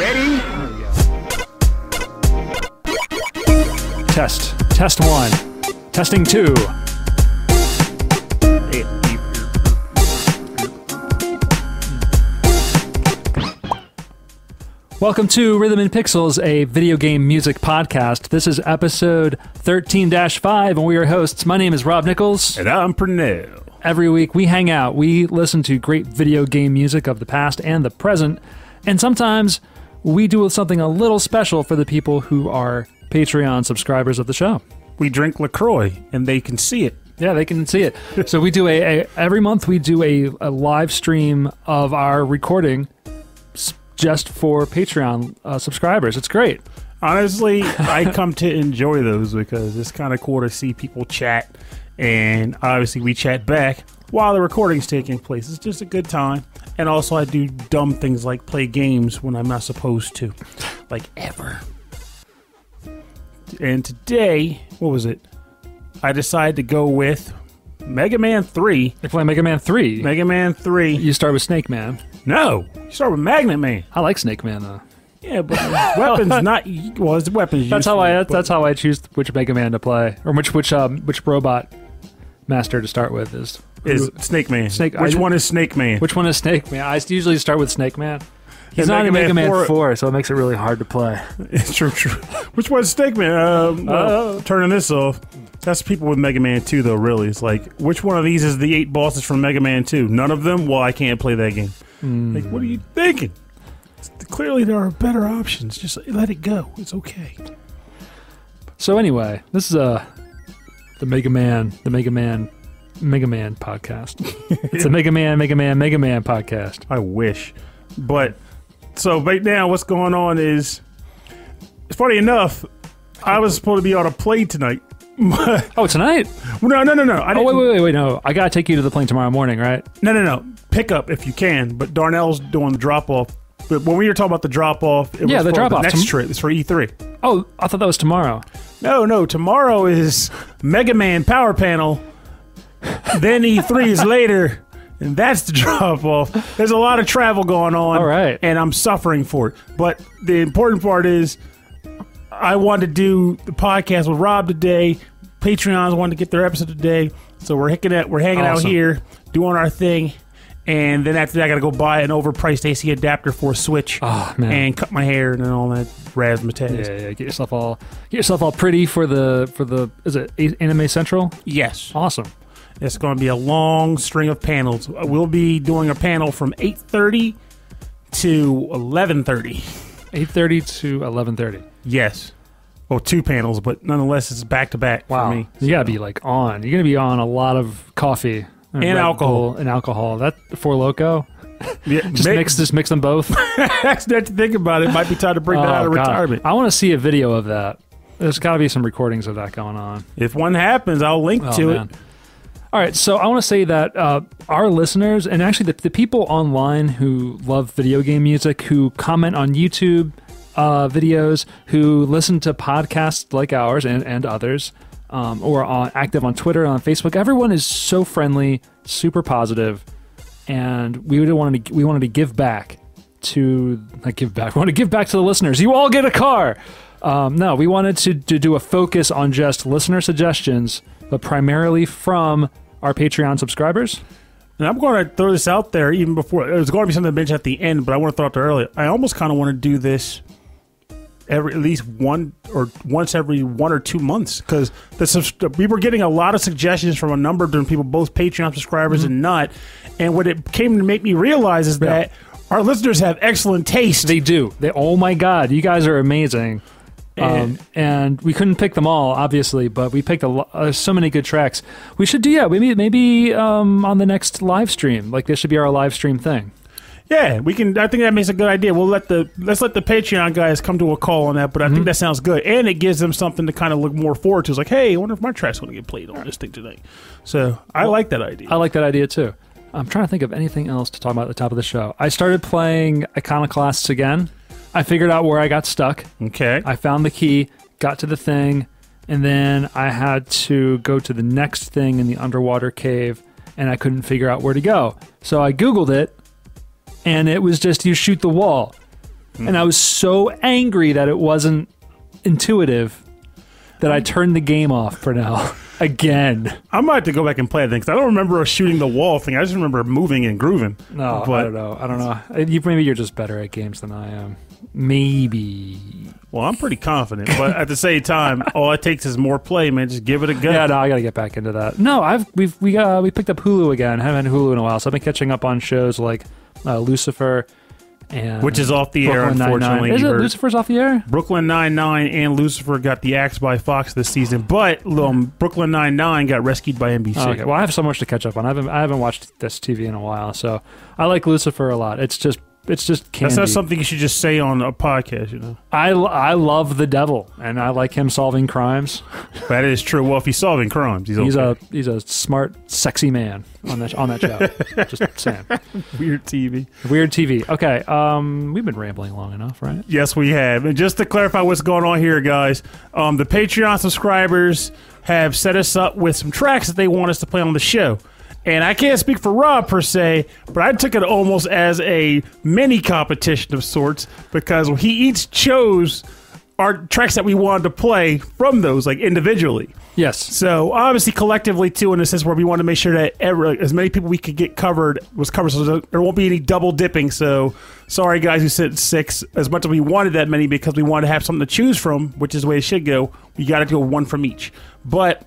Ready? Test. Test one. Testing two. Welcome to Rhythm and Pixels, a video game music podcast. This is episode 13 5, and we are hosts. My name is Rob Nichols. And I'm Pernell. Every week we hang out, we listen to great video game music of the past and the present, and sometimes we do something a little special for the people who are Patreon subscribers of the show. We drink LaCroix, and they can see it. Yeah, they can see it. so we do a, a every month we do a, a live stream of our recording just for Patreon uh, subscribers. It's great. Honestly, I come to enjoy those because it's kind of cool to see people chat, and obviously we chat back while the recording's taking place. It's just a good time. And also, I do dumb things like play games when I'm not supposed to, like ever. And today, what was it? I decided to go with Mega Man 3. You're playing Mega Man Three. Mega Man 3. you start with Snake Man. No, you start with Magnet Man. I like Snake Man though. Yeah, but weapons not well. His weapons. That's how I. but- That's how I choose which Mega Man to play, or which which um which robot master to start with is. Is Snake Man. Snake- Which I- one is Snake Man? Which one is Snake Man? I usually start with Snake Man. He's Yeah, not in Mega Mega Man Man 4 4, so it makes it really hard to play. It's true, true. Which one's Snake Man? Um, well, Uh. turning this off. That's people with Mega Man 2, though, really. It's like, which one of these is the eight bosses from Mega Man 2? None of them? Well, I can't play that game. Hmm. Like, what are you thinking? It's- clearly, there are better options. Just let it go. It's okay. So anyway, this is uh the Mega Man, the Mega Man, Mega Man podcast. it's a Mega Man, Mega Man, Mega Man podcast. I wish. But, so right now, what's going on is, it's funny enough, I was supposed to be on a plane tonight. Oh, tonight? no, no, no. I Oh, wait, wait, wait, wait. No, I gotta take you to the plane tomorrow morning, right? No, no, no. Pick up if you can. But Darnell's doing the drop off. But when we were talking about the drop off, it Yeah, was the for drop-off. next Tom- trip. It's for E3. Oh, I thought that was tomorrow. No, no. Tomorrow is Mega Man Power Panel. Then E3 is later, and that's the drop off. There's a lot of travel going on. All right. and I'm suffering for it. But the important part is, I wanted to do the podcast with Rob today. Patreons wanted to get their episode today, so we're hanging out. We're hanging out here doing our thing. And then after that, I got to go buy an overpriced AC adapter for a Switch Oh man. and cut my hair and all that razzmatazz. yeah, yeah, get yourself all get yourself all pretty for the for the is it Anime Central? Yes, Awesome. It's going to be a long string of panels. We'll be doing a panel from eight thirty to eleven thirty. 8:30 to 11:30. Yes, well, two panels, but nonetheless, it's back to back for me. You gotta be like on. You're gonna be on a lot of coffee And Red alcohol. And alcohol. That Four Loko. Yeah, Just may- mix just mix them both. Actually, to think about it, might be time to bring that oh, out of Oh, God. retirement. I want to see a video of that. There's got to be some recordings of that going on. If one happens, I'll link Oh, to man. it. All right, so I want to say that uh, our listeners and actually the, the people online who love video game music, who comment on YouTube uh, videos, who listen to podcasts like ours and, and others, um, or are active on Twitter and on Facebook, everyone is so friendly, super positive, and we wanted to we wanted to give back to not give back. We want to give back to the listeners. You all get a car. Um, no, we wanted to, to do a focus on just listener suggestions, but primarily from our Patreon subscribers. And I'm going to throw this out there even before. There's going to be something to mention at the end, but I want to throw it out there earlier. I almost kind of want to do this every at least one or once every one or two months because the subs- we were getting a lot of suggestions from a number of different people, both Patreon subscribers and not. And what it came to make me realize is that our listeners have excellent taste. They do. They oh my god, you guys are amazing. Um, And- and we couldn't pick them all, obviously, but we picked a lo- uh, so many good tracks. We should do yeah, maybe maybe um, on the next live stream. Like this should be our live stream thing. Yeah, we can. I think that makes a good idea. We'll let the let's let the Patreon guys come to a call on that. But I think that sounds good, and it gives them something to kind of look more forward to. It's like, hey, I wonder if my track's going to get played on this thing tonight. So I like that idea. I like that idea too. I'm trying to think of anything else to talk about at the top of the show. I started playing Iconoclasts again. I figured out where I got stuck. okay, I found the key, got to the thing, and then I had to go to the next thing in the underwater cave, and I couldn't figure out where to go. So I Googled it, and it was just you shoot the wall. Hmm. and I was so angry that it wasn't intuitive that I turned the game off for now again. I might have to go back and play it then because I don't remember shooting the wall thing. I just remember moving and grooving. No, but, I don't know. I don't know. You, maybe you're just better at games than I am. Maybe. Well, I'm pretty confident, but at the same time, all it takes is more play, man. Just give it a go. Yeah, no, I gotta get back into that. No, I've we've we uh, we picked up Hulu again. haven't had Hulu in a while, so I've been catching up on shows like uh, Lucifer and Which is off the air, Brooklyn Nine-Nine. unfortunately. Is it. Lucifer's off the air? Brooklyn Nine Nine and Lucifer got the axe by Fox this season, but um, Brooklyn Nine Nine got rescued by NBC. Oh, okay. Well, I have so much to catch up on. I haven't I haven't watched this TV in a while, so I like Lucifer a lot. It's just it's just candy. That's not something you should just say on a podcast, you know. I I love the devil, and I like him solving crimes. That is true. Well, if he's solving crimes, he's, He's okay. a he's a smart, sexy man on that on that show. just saying. weird TV. Weird TV. Okay, um, we've been rambling long enough, right? Yes, we have. And just to clarify what's going on here, guys, um, the Patreon subscribers have set us up with some tracks that they want us to play on the show. And I can't speak for Rob per se, but I took it almost as a mini competition of sorts because he each chose our tracks that we wanted to play from those, like individually. Yes. So obviously, collectively too, in a sense where we want to make sure that ever, as many people we could get covered was covered, so there won't be any double dipping. So sorry, guys who said six. As much as we wanted that many because we wanted to have something to choose from, which is the way it should go. We got to go one from each. But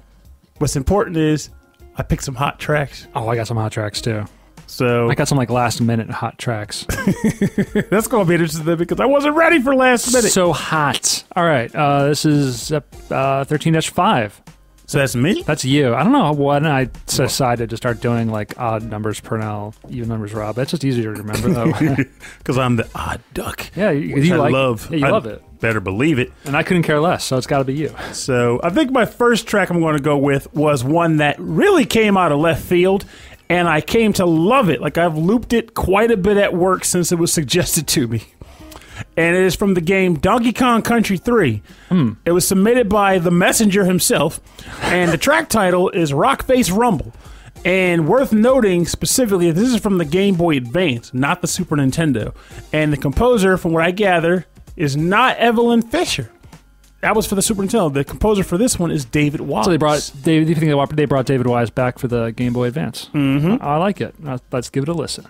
what's important is I picked some hot tracks. Oh, I got some hot tracks too. So I got some like last minute hot tracks. that's going to be interesting because I wasn't ready for last minute. So, hot. All right, uh, this is thirteen uh, So that's me. That's you. I don't know when I decided to start doing like odd numbers per now, even numbers, Rob. It's just easier to remember though. Because I'm the odd duck. yeah, you, you I like, love. Yeah, you I love it, Better believe it. and I couldn't care less. So it's got to be you. So I think my first track I'm going to go with was one that really came out of left field, and I came to love it. Like I've looped it quite a bit at work since it was suggested to me. And it is from the game Donkey Kong Country 3. Hmm. It was submitted by the messenger himself, and the track title is Rock Face Rumble. And worth noting specifically, this is from the Game Boy Advance, not the Super Nintendo. And the composer, from what I gather, is not Evelyn Fisher. That was for the Super Nintendo. The composer for this one is David Wise. So they brought David. Do you think they brought- they brought David Wise back for the Game Boy Advance? Mm-hmm. I like it. Let's give it a listen.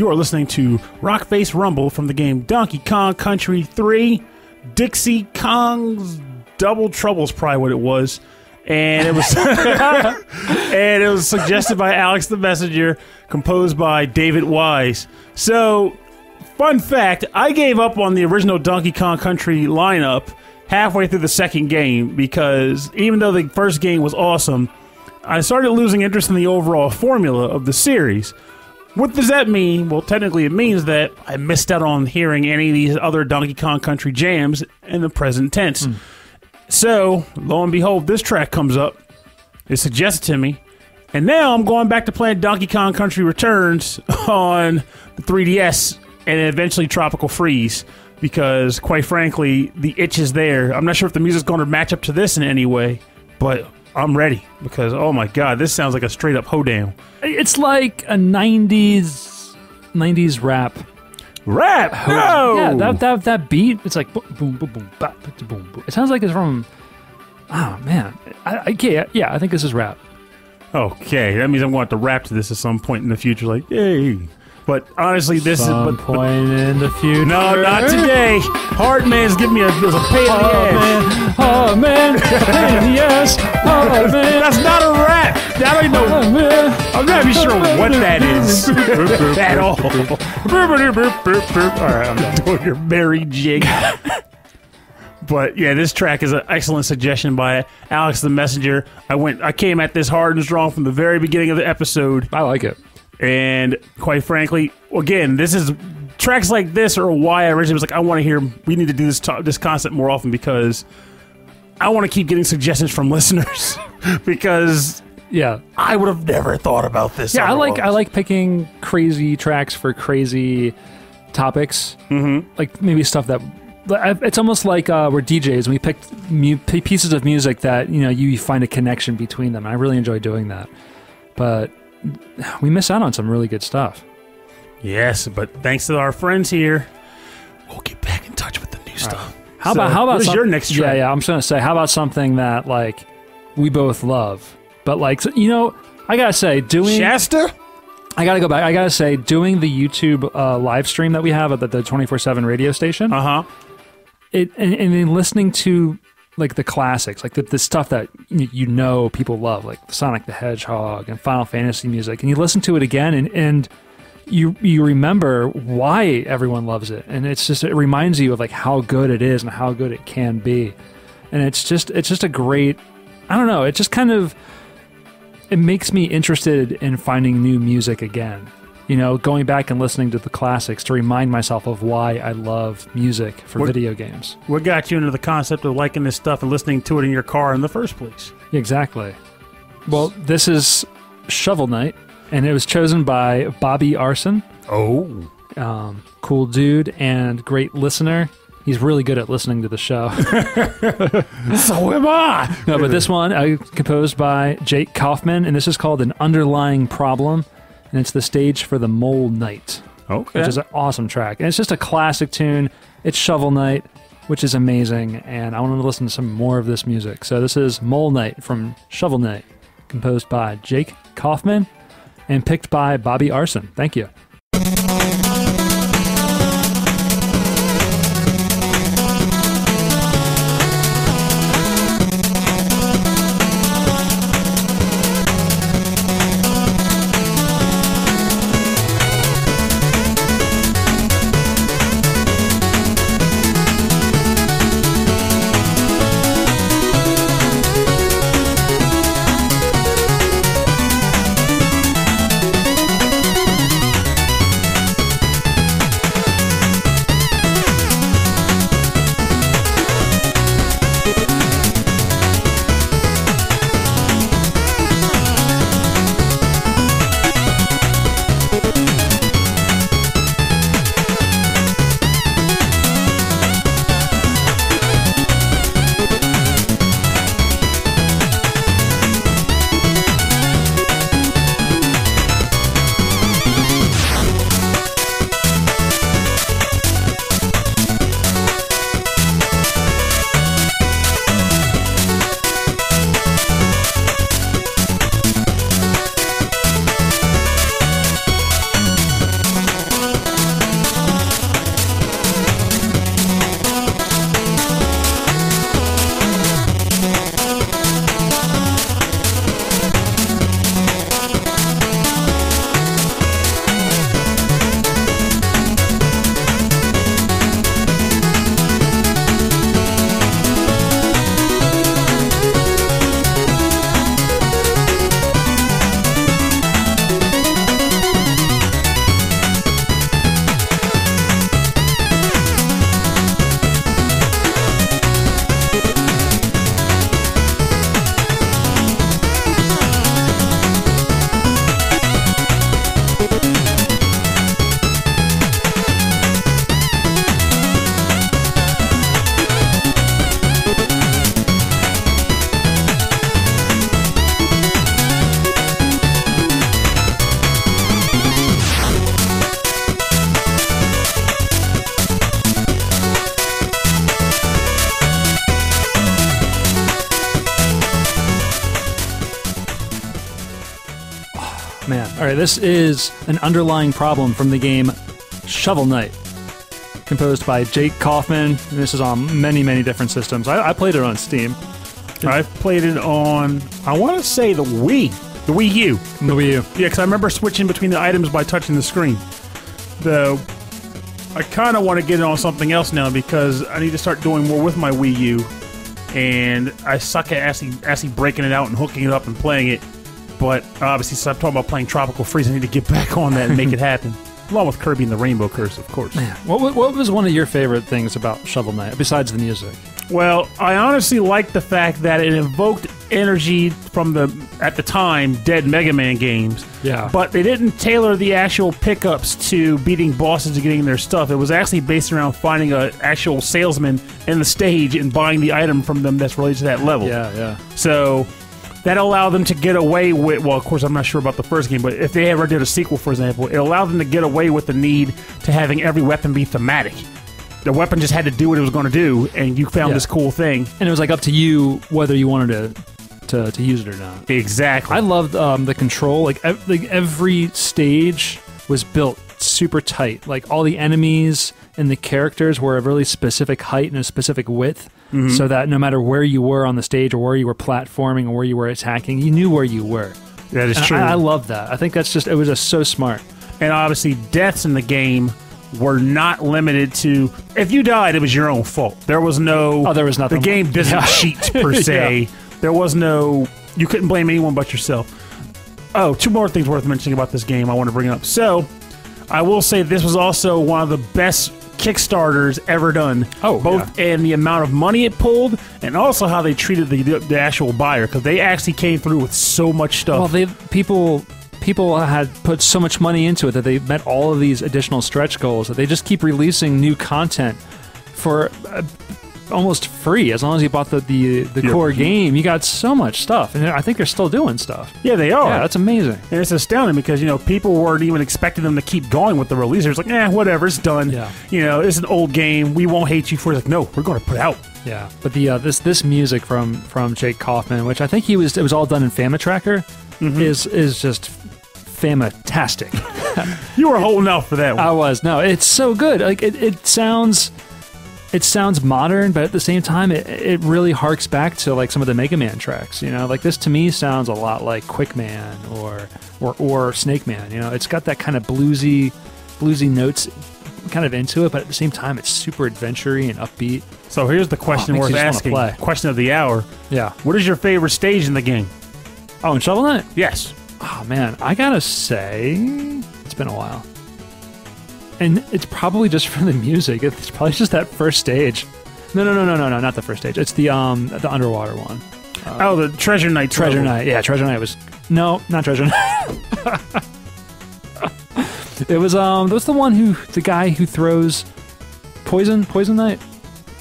You are listening to Rock Face Rumble from the game Donkey Kong Country 3. Dixie Kong's Double Trouble's probably what it was. And it was and it was suggested by Alex the Messenger, composed by David Wise. So, fun fact, I gave up on the original Donkey Kong Country lineup halfway through the second game because even though the first game was awesome, I started losing interest in the overall formula of the series. What does that mean? Well, technically, it means that I missed out on hearing any of these other Donkey Kong Country jams in the present tense. Hmm. So, lo and behold, this track comes up. It's suggested to me. And now I'm going back to playing Donkey Kong Country Returns on the 3DS. and eventually Tropical Freeze because, quite frankly, the itch is there. I'm not sure if the music's going to match up to this in any way, but I'm ready because oh my god, this sounds like a straight up hoedown. It's like a '90s '90s rap. Rap, no, Yeah, that that that beat. It's like boom, boom, boom, boom, bop, boom, boom, boom. It sounds like it's from. Oh man, I, I yeah, yeah, I think this is rap. Okay, that means I'm going to have to rap to this at some point in the future. Like, yay! But honestly, this Some is but, but- point in the future. no, not today. Hardman's giving me a, there's a pain in the ass. Oh man, oh man, pain in the ass. Oh man, That's not a rap. I don't even know. oh man. I'm not even sure what that is at all. all right, I'm not doing your merry jig. But yeah, this track is an excellent suggestion by Alex the Messenger. I went, I came at this hard and strong from the very beginning of the episode, I like it. And quite frankly, again, this is tracks like this are why I originally was like, I want to hear. We need to do this to- this concept more often because I want to keep getting suggestions from listeners because Yeah, I would have never thought about this. yeah. I like I like picking crazy tracks for crazy topics. Mm-hmm. Like maybe stuff that. It's almost like uh, we're DJs and we pick mu- pieces of music that you know you find a connection between them. I really enjoy doing that, but we miss out on some really good stuff. Yes, but thanks to our friends here, we'll get back in touch with the new stuff. How So, about how about some- your next Yeah, yeah. I'm just gonna say, how about something that like we both love, but like you know, I gotta say, doing Shasta? I gotta go back. I gotta say, doing the YouTube uh, live stream that we have at the, the 24/7 radio station, Uh huh. it and, and then listening to like the classics, like the, the stuff that you know people love, like Sonic the Hedgehog and Final Fantasy music, and you listen to it again, and and you you remember why everyone loves it, and it's just it reminds you of like how good it is and how good it can be, and it's just it's just a great, I don't know, it just kind of it makes me interested in finding new music again. You know, going back and listening to the classics to remind myself of why I love music for What- video games. What got you into the concept of liking this stuff and listening to it in your car in the first place? Exactly. Well, this is Shovel Knight, and it was chosen by Bobby Arson. Oh. Um, cool dude and great listener. He's really good at listening to the show. So am I. no, but this one uh, composed by Jake Kaufman, and this is called "An Underlying Problem," and it's the stage for the Mole Knight, Okay. which is an awesome track. And it's just a classic tune. It's Shovel Knight, which is amazing, and I want to listen to some more of this music. So this is Mole Knight from Shovel Knight, composed by Jake Kaufman and picked by Bobby Arson. Thank you. This is an underlying problem from the game Shovel Knight, composed by Jake Kaufman. And this is on many, many different systems. I, I played it on Steam. I've played it on, I want to say the Wii, the Wii U. The Wii U. Yeah, because I remember switching between the items by touching the screen. Though, I kind of want to get it on something else now because I need to start doing more with my Wii U. And I suck at actually, actually breaking it out and hooking it up and playing it. But obviously, since I'm talking about playing Tropical Freeze, I need to get back on that and make it happen. Along with Kirby and the Rainbow Curse, of course. What, wa- what was one of your favorite things about Shovel Knight, besides the music? Well, I honestly like the fact that it evoked energy from the at the time dead Mega Man games. Yeah. But they didn't tailor the actual pickups to beating bosses and getting their stuff. It was actually based around finding an actual salesman in the stage and buying the item from them that's related to that level. Yeah, yeah. So that allowed them to get away with. Well, of course, I'm not sure about the first game, but if they ever did a sequel, for example, it allowed them to get away with the need to having every weapon be thematic. The weapon just had to do what it was going to do, and you found Yeah. this cool thing. And it was like up to you whether you wanted to to, to use it or not. Exactly. I loved um, the control. Like, ev- like every stage was built super tight. Like all the enemies and the characters were a really specific height and a specific width, Mm-hmm. so that no matter where you were on the stage or where you were platforming or where you were attacking, you knew where you were. that is And true. I, I love that. I think that's just it was just so smart. and obviously, deaths in the game were not limited to if you died, it was your own fault. There was no. Oh, there was nothing- The game doesn't Yeah. cheat per se. There was no. You couldn't blame anyone but yourself. Oh, two more things worth mentioning about this game I want to bring up. So, I will say this was also one of the best Kickstarters ever done. Oh, both in the amount of money it pulled and also how they treated the, the actual buyer because they actually came through with so much stuff. Well, they people people had put so much money into it that they met all of these additional stretch goals that they just keep releasing new content for uh, almost free as long as you bought the the, the Yeah. core game. You got so much stuff, and I think they're still doing stuff. yeah, they are. Yeah, that's amazing. And it's astounding because, you know, people weren't even expecting them to keep going with the release. It's like, eh, whatever, it's done. Yeah. You know, it's an old game. We won't hate you for it. It's like, no, we're going to put it out. Yeah, but the uh, this this music from from Jake Kaufman, which I think he was it was all done in FamiTracker, is is just fantastic. You were holding out for that one. I was no, it's so good. Like it, it sounds, it sounds modern, but at the same time, it it really harks back to like some of the Mega Man tracks. You know, like this to me sounds a lot like Quick Man or or or Snake Man. You know, it's got that kind of bluesy, bluesy notes kind of into it, but at the same time, it's super adventure-y and upbeat. so here's the question makes worth you just wanna asking. Question of the hour. Yeah. What is your favorite stage in the game? Oh, in Shovel Knight. Yes. Oh man, I gotta say, it's been a while, and it's probably just for the music. It's probably just that first stage. No, no, no, no, no, no, not the first stage. It's the um the underwater one. oh, the Treasure Knight. Treasure level. Knight. Yeah, Treasure Knight was no, not Treasure Knight. it was um, that was the one who the guy who throws poison, Poison Knight.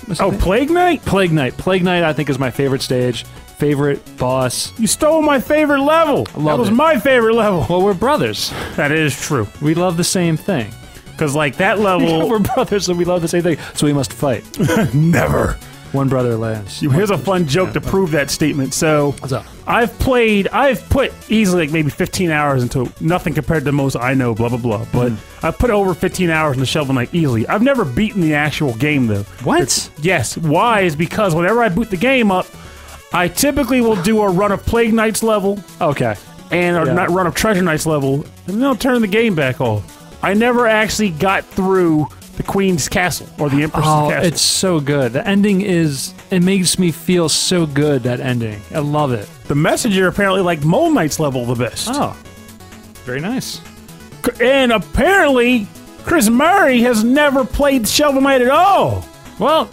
What's Oh. Plague Knight? Plague Knight. Plague Knight, I think is my favorite stage, favorite boss. You stole my favorite level. that was it. my favorite level. Well, we're brothers. That is true. We love the same thing. Because, like, that level. we're brothers and we love the same thing, so we must fight. never. One brother lands. Here's a fun joke to prove that statement. So? I've played, I've put easily like maybe 15 hours into nothing compared to most I know, blah, blah, blah. But hmm. I've put over 15 hours into Shovel Knight easily. I've never beaten the actual game, though. What? Yes. Why? Is because whenever I boot the game up, I typically will do a run of Plague Knights level Okay. and a Yeah. not run of Treasure Knights level, and then I'll turn the game back off. I never actually got through the Queen's Castle or the Empress's Oh, Castle. it's so good. The ending is. It makes me feel so good. That ending. I love it. the Messenger apparently liked Mole Knight's level the best. Oh, very nice. And apparently, Chris Murray has never played Shovel Knight at all. Well,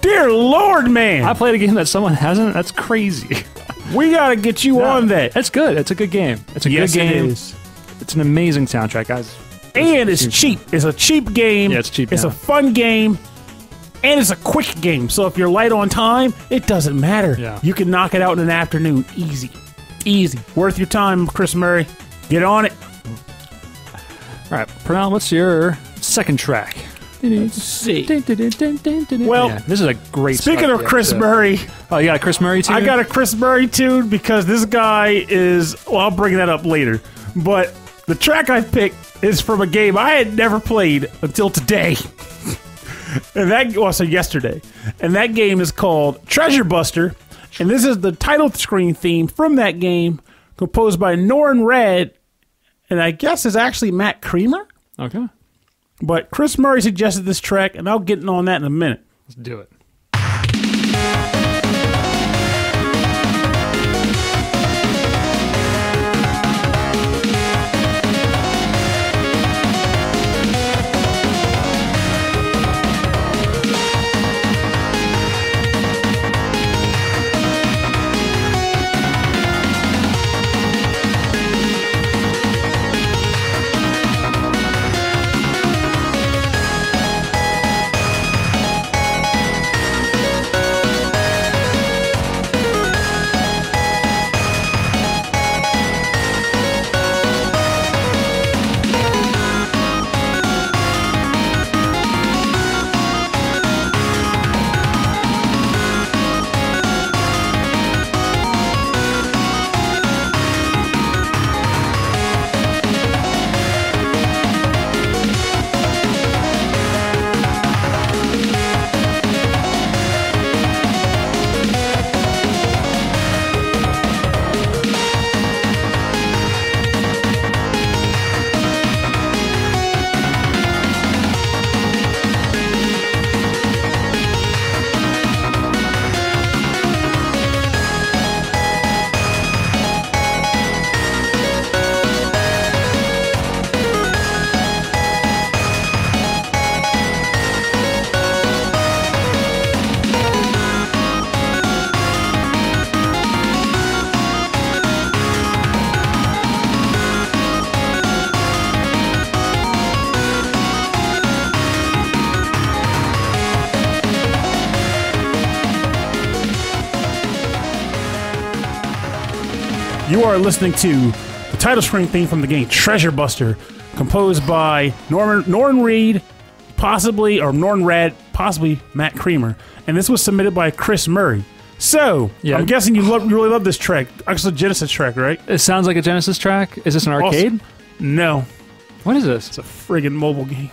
Dear Lord, man. I played a game that someone hasn't. That's crazy. we got to get you on that. That's good. It's a good game. It's a yes, good game. it is. It's an amazing soundtrack, guys. And it's cheap. It's a cheap game. Yeah, it's cheap It's now. a fun game. And it's a quick game. So if you're light on time, it doesn't matter. Yeah. You can knock it out in an afternoon. Easy. Easy. Worth your time, Chris Murray. Get on it. All right, Pernell, what's your second track? Let's see. Well, this is a great. Speaking start of to Chris the- Murray, oh, you got a Chris Murray too. I got a Chris Murray tune because this guy is. Well, I'll bring that up later. But the track I've picked is from a game I had never played until today. and that well, so yesterday. And that game is called Treasure Buster. And this is the title screen theme from that game, composed by Norn Red, and I guess is actually Matt Creamer. Okay. But Chris Murray suggested this track, and I'll get on that in a minute. Let's do it. Are listening to the title screen theme from the game Treasure Buster, composed by Norman Norton Reed, possibly or Norton Red, possibly Matt Creamer, and this was submitted by Chris Murray. So Yeah. I'm guessing you, love, you really love this track. Actually, Genesis track, right? It sounds like a Genesis track. Is this an arcade? No, What is this? it's a friggin' mobile game.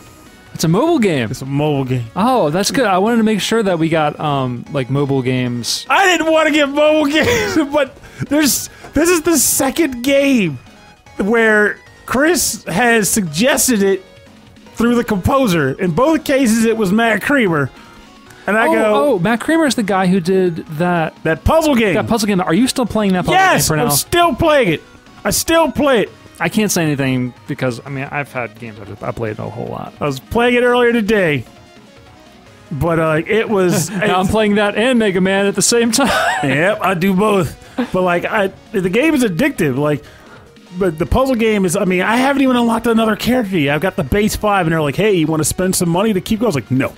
It's a mobile game. It's a mobile game. Oh, that's good. I wanted to make sure that we got um like mobile games. I didn't want to get mobile games, but there's this is the second game where Chris has suggested it through the composer. In both cases, it was Matt Creamer, and I oh, go oh, Matt Kramer is the guy who did that that puzzle game. that puzzle game. Are you still playing that puzzle yes, game for I'm now? still playing it. I still play it. I can't say anything because I mean I've had games I've I played a whole lot. I was playing it earlier today, but uh, it was. Now I'm playing that and Mega Man at the same time. yep, I do both. But like, I the game is addictive. Like, but the puzzle game is. I mean, I haven't even unlocked another character yet. I've got the base five, and they're like, "Hey, you want to spend some money to keep going?" I was like, "No,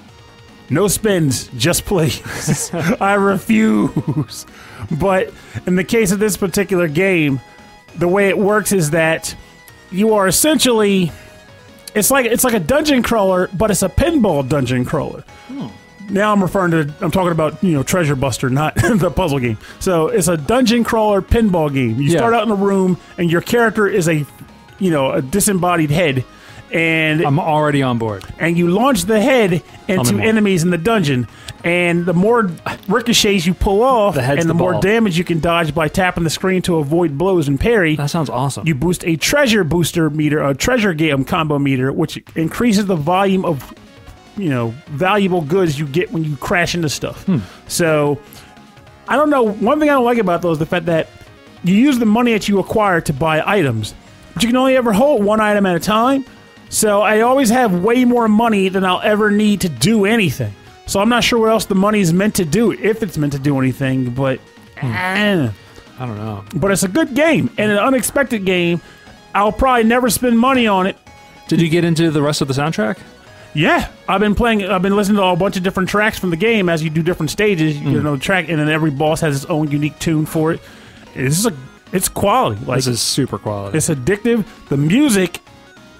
no spends, just please." I refuse. But in the case of this particular game, the way it works is that you are essentially. It's like it's like a dungeon crawler, but it's a pinball dungeon crawler hmm. now I'm referring to I'm talking about you know Treasure Buster, not the puzzle game. So it's a dungeon crawler pinball game. You Yeah. start out in a room, and your character is a you know a disembodied head, and I'm already on board. and you launch the head into enemies in the dungeon. And the more ricochets you pull off, The and the, the more damage you can dodge by tapping the screen to avoid blows and parry, That sounds awesome. you boost a treasure booster meter, a treasure game combo meter, which increases the volume of you know valuable goods you get when you crash into stuff. Hmm. So I don't know. One thing I don't like about those is the fact that you use the money that you acquire to buy items, but you can only ever hold one item at a time. So I always have way more money than I'll ever need to do anything. So I'm not sure what else the money is meant to do, if it's meant to do anything. But eh. I don't know. but it's a good game and an unexpected game. I'll probably never spend money on it. Did you get into the rest of the soundtrack? Yeah, I've been playing. I've been listening to a bunch of different tracks from the game as you do different stages. You know, the track, and then every boss has its own unique tune for it. This is a, it's quality. Like This is super quality. it's addictive. The music,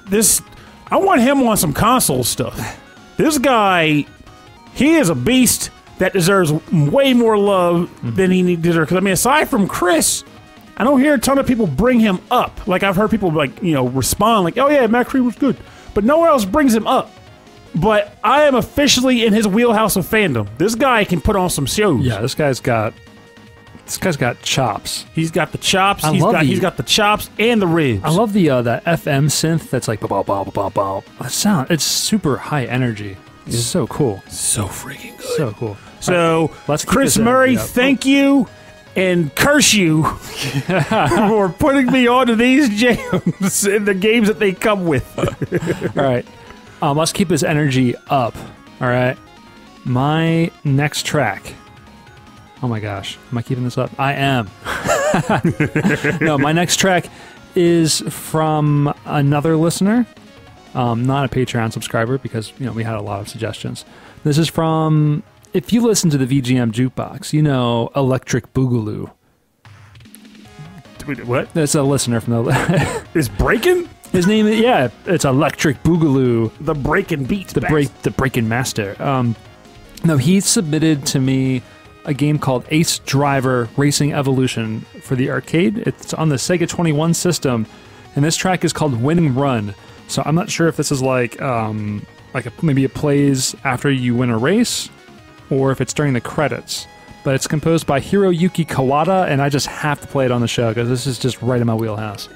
this, I want him on some console stuff. This guy, he is a beast that deserves way more love than he deserves. Because I mean, aside from Chris, I don't hear a ton of people bring him up. Like I've heard people like you know respond like, "Oh yeah, Matt Creed was good," but no one else brings him up. But I am officially in his wheelhouse of fandom. This guy can put on some shows. Yeah, this guy's got this guy's got chops. He's got the chops. I He's love got the- he's got the chops and the ribs. I love the uh, that FM synth that's like bow bow bow bow bow. That sound it's super high energy. It's so cool. so freaking good. So cool. So, Let's keep Chris this Murray, up. thank you and curse you for putting me onto these jams and the games that they come with. All right. Um, let's keep his energy up. All right. My next track. Oh my gosh. Am I keeping this up? I am. no, my next track is from another listener, um, not a Patreon subscriber, because you know we had a lot of suggestions. This is from if you listen to the VGM jukebox, you know Electric Boogaloo. What That's a listener from the. is breaking His name, is, yeah, it's Electric Boogaloo. the breaking beat. the break the breaking master. Um, no, he submitted to me a game called Ace Driver Racing Evolution for the arcade. It's on the Sega 21 system, and this track is called Winning Run. So I'm not sure if this is like um, like a, maybe it plays after you win a race, or if it's during the credits. But it's composed by Hiroyuki Kawada, and I just have to play it on the show because this is just right in my wheelhouse.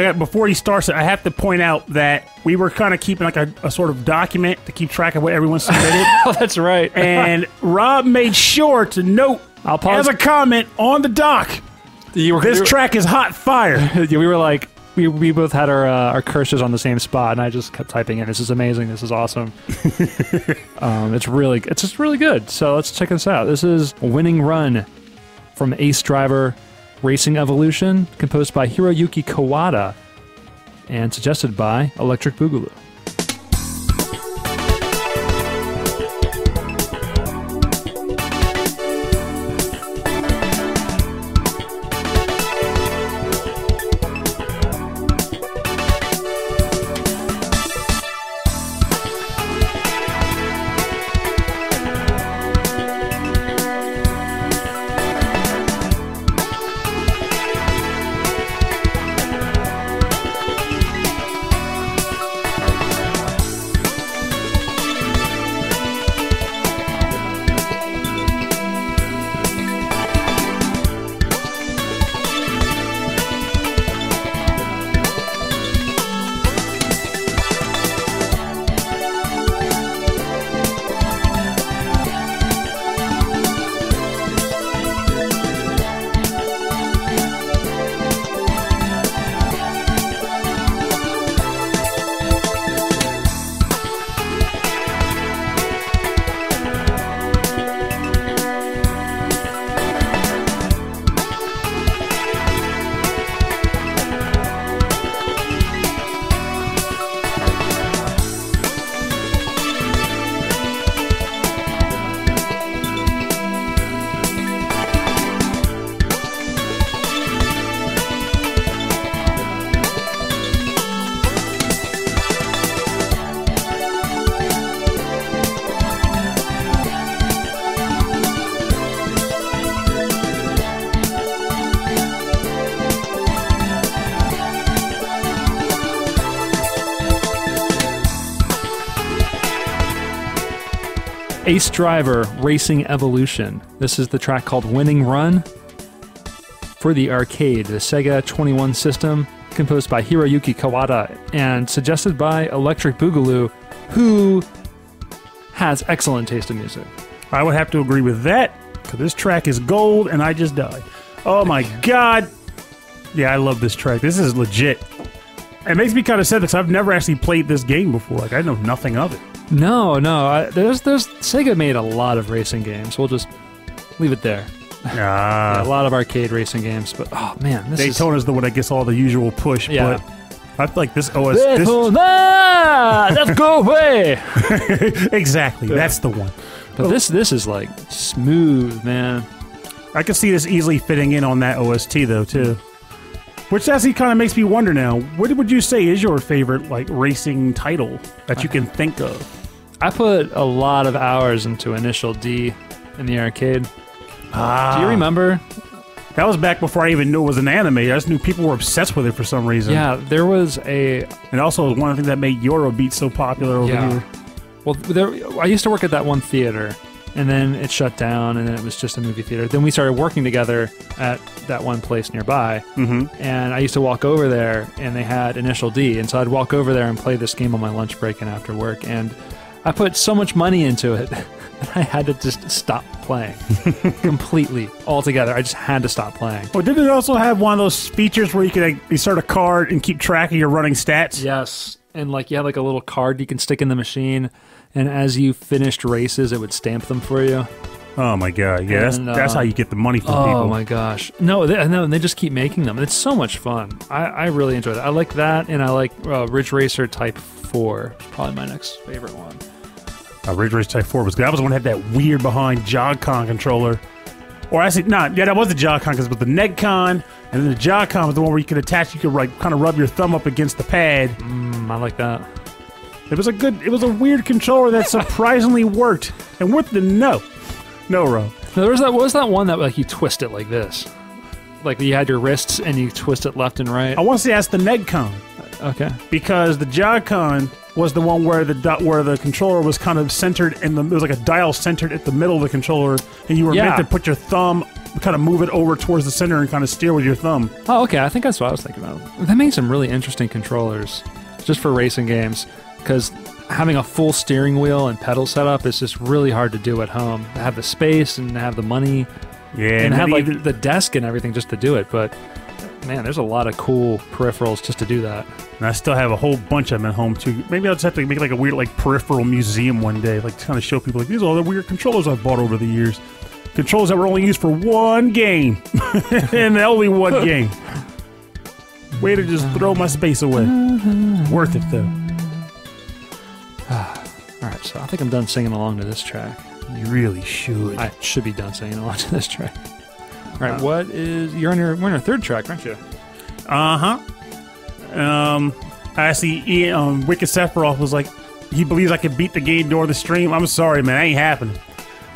Got, before he starts it, I have to point out that we were kind of keeping like a, a sort of document to keep track of what everyone submitted. Oh, that's right. and Rob made sure to note I'll pause. as a comment on the doc, you were, this track is hot fire. We were like we, we both had our uh, our cursors on the same spot, and I just kept typing in. This is amazing. This is awesome. um, it's really it's just really good. So let's check this out. This is Winning Run from Ace Driver Racing Evolution, composed by Hiroyuki Kawada, and suggested by Electric Boogaloo. Ace Driver Racing Evolution. This is the track called Winning Run for the arcade, the Sega 21 system, composed by Hiroyuki Kawada and suggested by Electric Boogaloo, who has excellent taste in music. I would have to agree with that because this track is gold and I just died. Oh my god! Yeah, I love this track. This is legit. It makes me kind of sad because I've never actually played this game before. Like I know nothing of it. No, no, I, there's there's Sega made a lot of racing games. We'll just leave it there. Ah, a lot of arcade racing games, but oh man, this is Daytona's the one that gets all the usual push. Yeah. But I feel like this OS. This, Daytona, let's go away. exactly. That's the one. But this this is like smooth, man. I can see this easily fitting in on that OST though too. Which actually kind of makes me wonder now. What would you say is your favorite like racing title that you can think of? I put a lot of hours into Initial D in the arcade. Ah, Do you remember That was back before I even knew it was an anime. I just knew people were obsessed with it for some reason. Yeah, there was a And also, one of the things that made Eurobeat so popular over Yeah. here. well. There, I used to work at that one theater, and then it shut down, and then it was just a movie theater. Then we started working together at that one place nearby, Mm-hmm. and I used to walk over there, and they had Initial D, and so I'd walk over there and play this game on my lunch break and after work, and I put so much money into it. that I had to just stop playing completely altogether. I just had to stop playing. Well, didn't it also have one of those features where you could like, insert a card and keep track of your running stats? Yes, and like you had like a little card you can stick in the machine, and as you finished races, it would stamp them for you. Oh my god! Yeah, that's And, uh, that's how you get the money from Oh people. my gosh! No, they, no, and they just keep making them. It's so much fun. I, I really enjoyed it. I like that, and I like uh, Ridge Racer Type Four. Probably my next favorite one. Uh, Ridge Race Type 4 was good. That was the one that had that weird behind JogCon controller. Or I said, not, yeah, that was the JogCon because it was the Negcon, and then the JogCon was the one where you could attach, you could like kind of rub your thumb up against the pad. Mm, I like that. It was a good, it was a weird controller that surprisingly worked. And with the no, no, Ro. Now, there was that. What was that one that like you twist it like this? Like you had your wrists and you twist it left and right. I want to say that's the Negcon Okay. because the JogCon was the one where the dot where the controller was kind of centered in the it was like a dial centered at the middle of the controller, and you were Yeah. meant to put your thumb, kind of move it over towards the center and kind of steer with your thumb. Oh, okay. I think that's what I was thinking about. They made some really interesting controllers just for racing games because having a full steering wheel and pedal setup is just really hard to do at home. To have the space and have the money Yeah, and, have like even- the desk and everything just to do it. But man, there's a lot of cool peripherals just to do that. And I still have a whole bunch of them at home too. Maybe I'll just have to make like a weird like peripheral museum one day, like to kind of show people like these are all the weird controllers I've bought over the years. Controllers that were only used for one game, and only one game. Way to just throw my space away. Mm-hmm. Worth it though. All right, so I think I'm done singing along to this track. You really should. I should be done singing along to this track. All right, Uh, what is you're on your we're on your third track, aren't you? Uh huh. Um, I see. Ian, um, Wicked Sephiroth was like, he believes I could beat the game during the stream. I'm sorry, man, that ain't happening.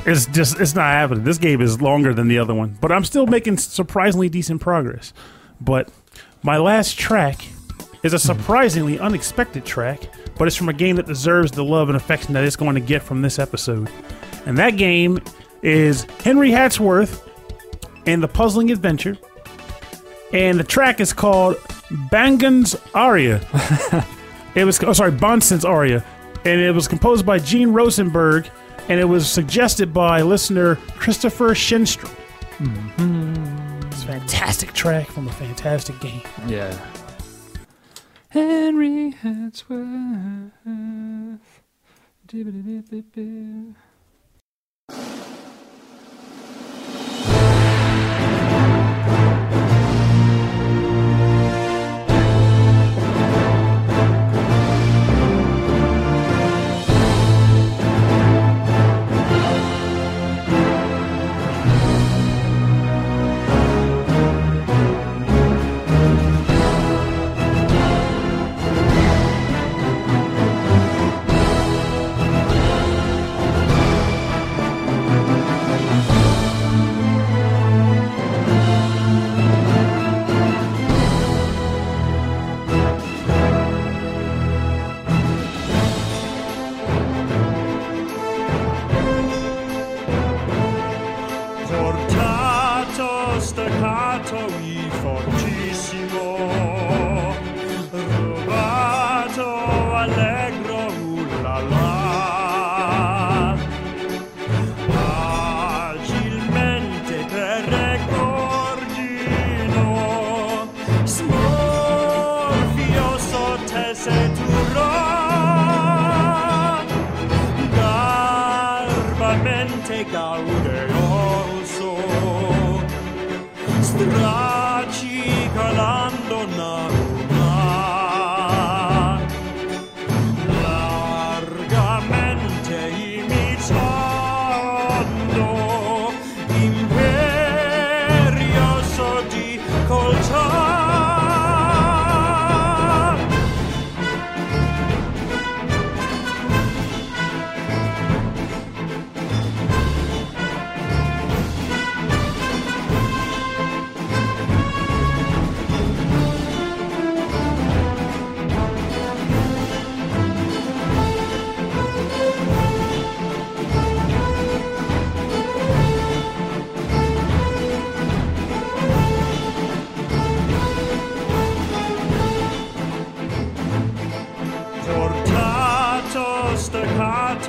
It's just, it's not happening. This game is longer than the other one, but I'm still making surprisingly decent progress. But my last track is a surprisingly unexpected track, but it's from a game that deserves the love and affection that it's going to get from this episode. And that game is Henry Hatsworth and the Puzzling Adventure and the track is called Bangan's Aria. it was oh sorry, Bonson's Aria, and it was composed by Gene Rosenberg, and it was suggested by listener Christopher Shinstrom. Mm-hmm. It's a fantastic track from a fantastic game. Yeah. Henry Hatsworth.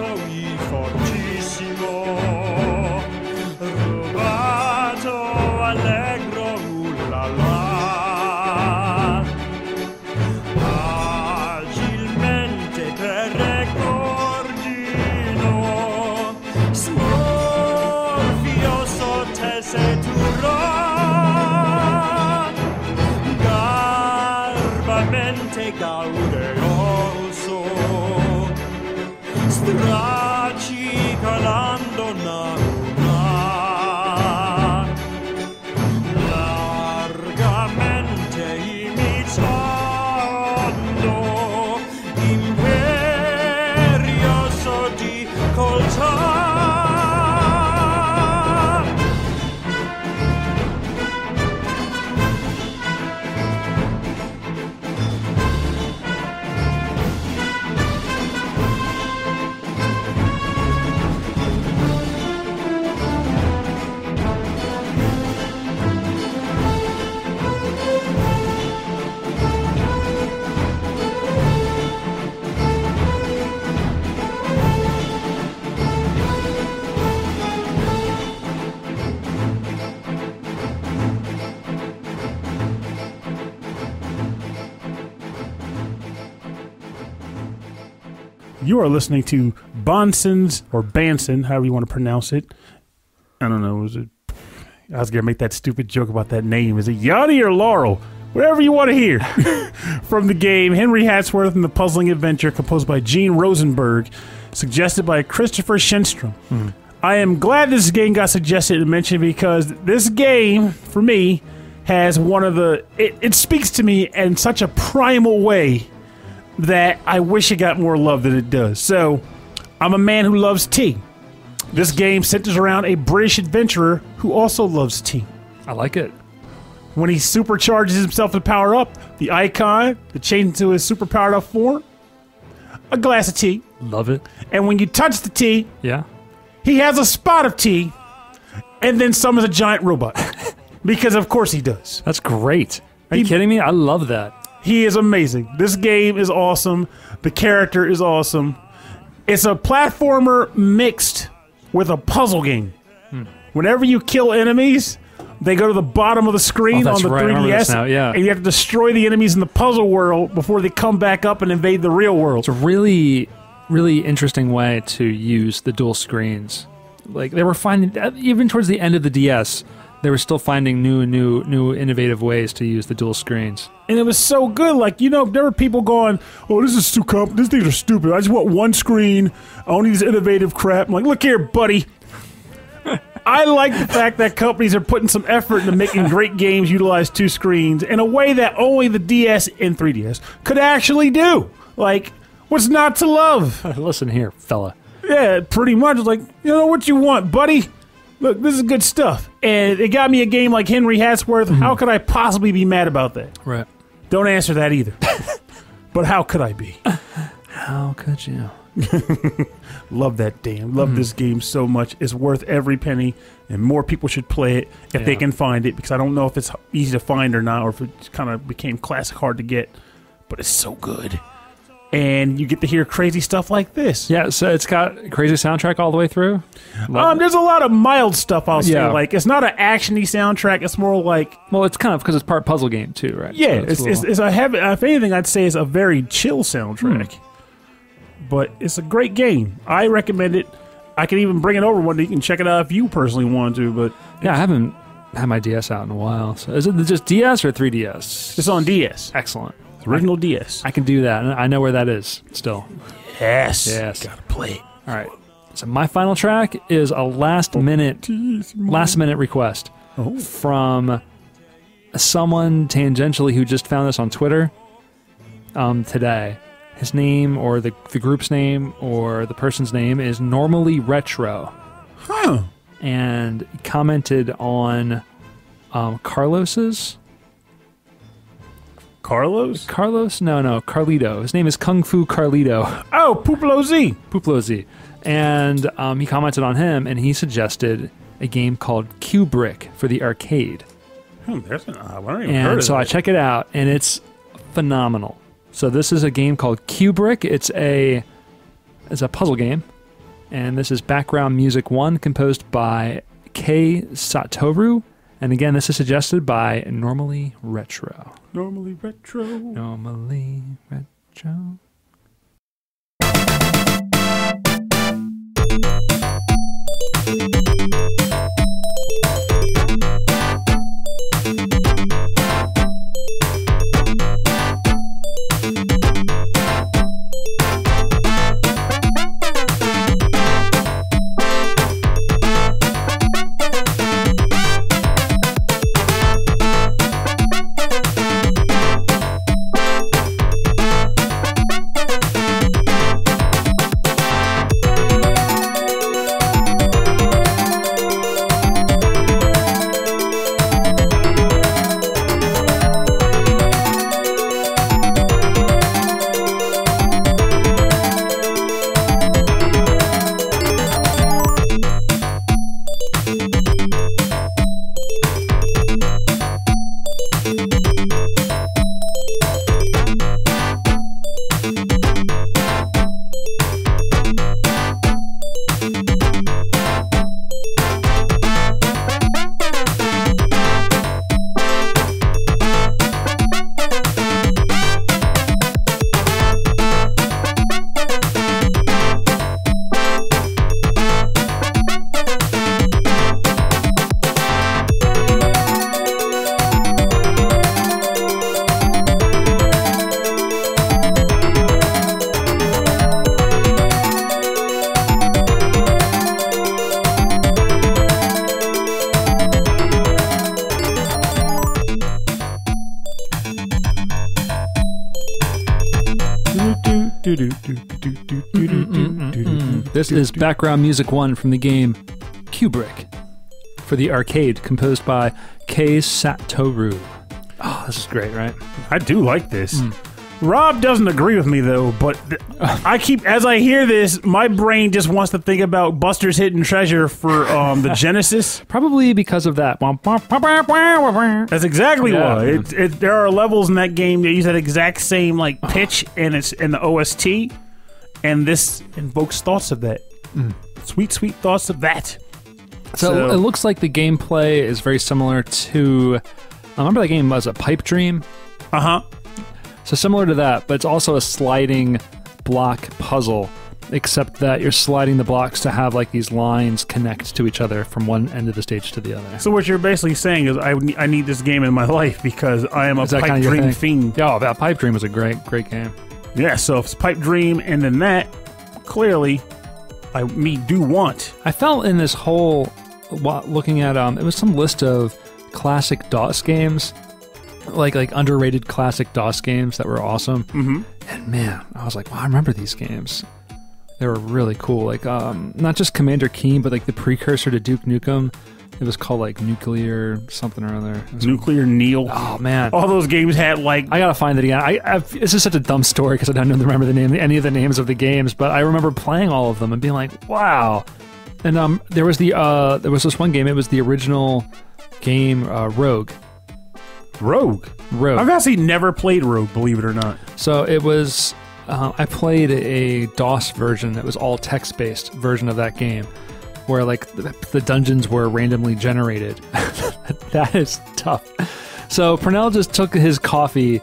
sorry. You are listening to Bonson's or Banson, however you want to pronounce it. I don't know. Was it? I was gonna make that stupid joke about that name. Is it Yanni or Laurel? Whatever you want to hear from the game. Henry Hatsworth and the Puzzling Adventure, composed by Gene Rosenberg, suggested by Christopher Shenstrom. Hmm. I am glad this game got suggested and mentioned because this game, for me, has one of the. It, it speaks to me in such a primal way that I wish it got more love than it does. So, I'm a man who loves tea. This game centers around a British adventurer who also loves tea. I like it. When he supercharges himself to power up, the icon to change into his super powered up form, a glass of tea. Love it. And when you touch the tea, Yeah. he has a spot of tea, and then summons a giant robot. because of course he does. That's great. Are you kidding me? I love that. He is amazing. This game is awesome. The character is awesome. It's a platformer mixed with a puzzle game. Hmm. Whenever you kill enemies, they go to the bottom of the screen Oh, on the right. 3DS, now, yeah. and you have to destroy the enemies in the puzzle world before they come back up and invade the real world. It's a really, really interesting way to use the dual screens. Like they were finding, even towards the end of the DS, they were still finding new and new, new innovative ways to use the dual screens. and it was so good. Like you know, there were people going, "Oh, this is too comp. These things are stupid. I just want one screen. I don't need this innovative crap." I'm like, "Look here, buddy." I like the fact that companies are putting some effort into making great games utilize two screens in a way that only the DS and 3DS could actually do. Like, what's not to love? Listen here, fella. Yeah, pretty much. Like, you know what you want, buddy? Look, this is good stuff. And it got me a game like Henry Hatsworth. Mm-hmm. How could I possibly be mad about that? Right. Don't answer that either. but how could I be? How could you? Love that damn. Love mm-hmm. this game so much. It's worth every penny, and more people should play it if they can find it because I don't know if it's easy to find or not, or if it kind of became classic hard to get. But it's so good. And you get to hear crazy stuff like this. Yeah, so it's got crazy soundtrack all the way through. Um, there's a lot of mild stuff I'll say. Yeah. Like it's not an actiony soundtrack. It's more like Well, it's kind of because it's part puzzle game too, right? yeah. So it's, a it's, little- it's a heavy. If anything, I'd say it's a very chill soundtrack. But it's a great game. I recommend it. I can even bring it over one day. You can check it out if you personally want to. But yeah. I haven't had my DS out in a while. So is it just DS or 3DS? it's on DS. Excellent. Original DS. I can do that. I know where that is still. Yes. Yes. Gotta play. All right. So my final track is a last minute last minute request Oh. from someone tangentially who just found this on Twitter um, today. His name or the the group's name or the person's name is normally retro Huh. and commented on um, Carlos's Carlos? Carlos no no Carlito his name is Kung Fu Carlito Oh, Puplo Z. Puplozy. And um, he commented on him, and he suggested a game called Cue Brick for the arcade. Hmm, there's an, uh, I don't even heard And so I check it out, and it's phenomenal. So this is a game called Cue Brick. It's a it's a puzzle game, and this is background music one, composed by Kei Satoru. And again, this is suggested by Normally Retro. Normally Retro. Normally Retro. Is background music one from the game Cue Brick for the arcade, composed by Kei Satoru. Oh, this is great, right? I do like this. Rob doesn't agree with me though, but th- I keep as I hear this, my brain just wants to think about Buster's Hidden Treasure for um, the Genesis. Probably because of that. That's exactly Yeah. why. It, it, there are levels in that game that use that exact same like pitch and it's in the OST, and this invokes thoughts of that. Sweet, sweet thoughts of that. So, So- it looks like the gameplay is very similar to. I remember that game was a Pipe Dream. Uh huh. So similar to that, but it's also a sliding block puzzle, except that you're sliding the blocks to have like these lines connect to each other from one end of the stage to the other. So what you're basically saying is I, I need this game in my life because I am a pipe kinda dream thing? fiend. Yeah, oh, that Pipe Dream was a great, great game. Yeah, so if it's pipe dream and then that, clearly, I me do want. I felt in this whole wa- looking at um, it was some list of classic DOS games, like like underrated classic DOS games that were awesome. Mm-hmm. And man, I was like, wow, I remember these games. They were really cool. Like um, not just Commander Keen, but like the precursor to Duke Nukem. It was called like Nuclear something or other. Nuclear Neil. oh man, All those games had like I gotta find it again. I, I've, this is such a dumb story because I don't remember the name, any of the names of the games, but I remember playing all of them and being like, "Wow!" And um, there was the uh, there was this one game. It was the original game uh, Rogue. Rogue. Rogue. I've actually never played Rogue, believe it or not. So it was. Uh, I played a DOS version that was all text based version of that game, where like the, dungeons were randomly generated. that is tough. So Pernell just took his coffee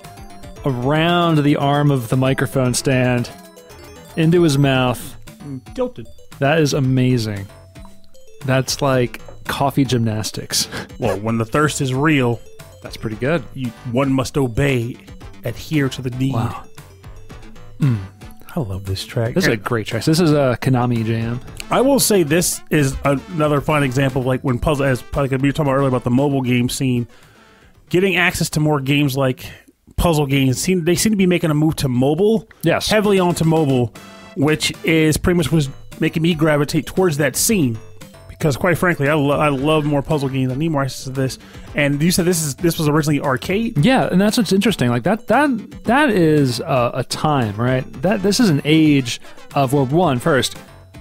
around the arm of the microphone stand into his mouth. Tilted. That is amazing. That's like coffee gymnastics. Well, when the thirst is real, That's pretty good. you, one must obey, adhere to the need. Wow. Mm. I love this track. This is a great track. This is a Konami jam. I will say this is another fine example of like when puzzle, as like we were talking about earlier about the mobile game scene, getting access to more games like puzzle games. Seem they seem to be making a move to mobile, Yes. heavily onto mobile, which is pretty much was making me gravitate towards that scene. Because quite frankly, I, lo- I love more puzzle games. I need more access to this. And you said this is this was originally arcade. Yeah, and that's what's interesting. Like that that that is a, a time, right? That this is an age of where one first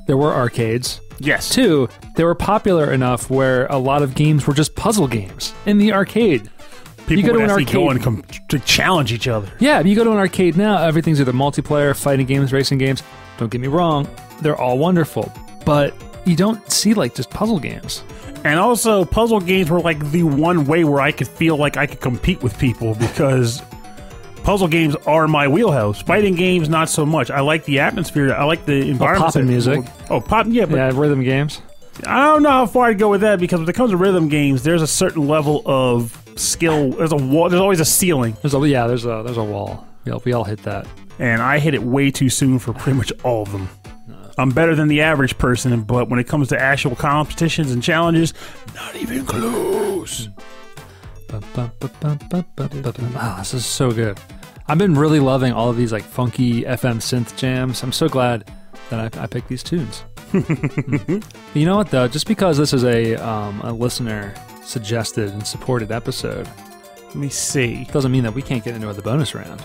there were arcades. Yes. Two, they were popular enough where a lot of games were just puzzle games in the arcade. People go to an actually go arcade- and com- to challenge each other. Yeah, if you go to an arcade now, everything's either multiplayer, fighting games, racing games. Don't get me wrong, they're all wonderful, but you don't see like just puzzle games. And also, puzzle games were like the one way where I could feel like I could compete with people because puzzle games are my wheelhouse. Fighting games, not so much. I like the atmosphere. I like the oh, environment. poppin' music. Oh, oh, pop! Yeah, but Yeah, rhythm games. I don't know how far I'd go with that because when it comes to rhythm games, there's a certain level of skill. There's a wall. There's always a ceiling, There's a yeah, there's a there's a wall. We all, we all hit that. and I hit it way too soon for pretty much all of them. I'm better than the average person, but when it comes to actual competitions and challenges, not even close. Ah, this is so good. I've been really loving all of these like funky FM synth jams. I'm so glad that I, I picked these tunes. You know what though? Just because this is a um, a listener suggested and supported episode Let me see. doesn't mean that we can't get into the bonus round.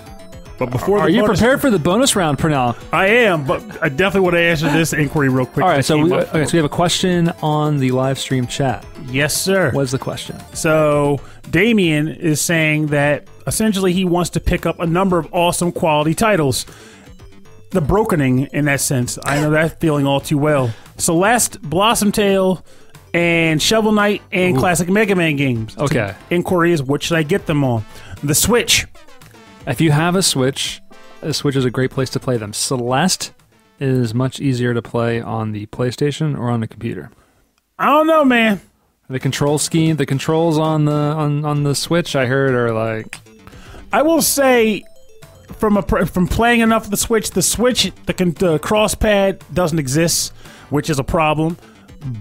But before Are you prepared for the bonus round, Pernell? I am, but I definitely want to answer this inquiry real quick. All right, so we, okay, so we have a question on the live stream chat. yes, sir. What is the question? So Damien is saying that essentially he wants to pick up a number of awesome quality titles. The brokening in that sense. I know that feeling all too well. Celeste, Blossom Tale, and Shovel Knight and classic Mega Man games. Okay. Inquiry is what should I get them on? The Switch. If you have a Switch, a Switch is a great place to play them. Celeste is much easier to play on the PlayStation or on the computer. I don't know, man. The control scheme, the controls on the on, on the Switch, I heard are like I will say, from a from playing enough of the Switch, the Switch, the, the cross pad doesn't exist, which is a problem.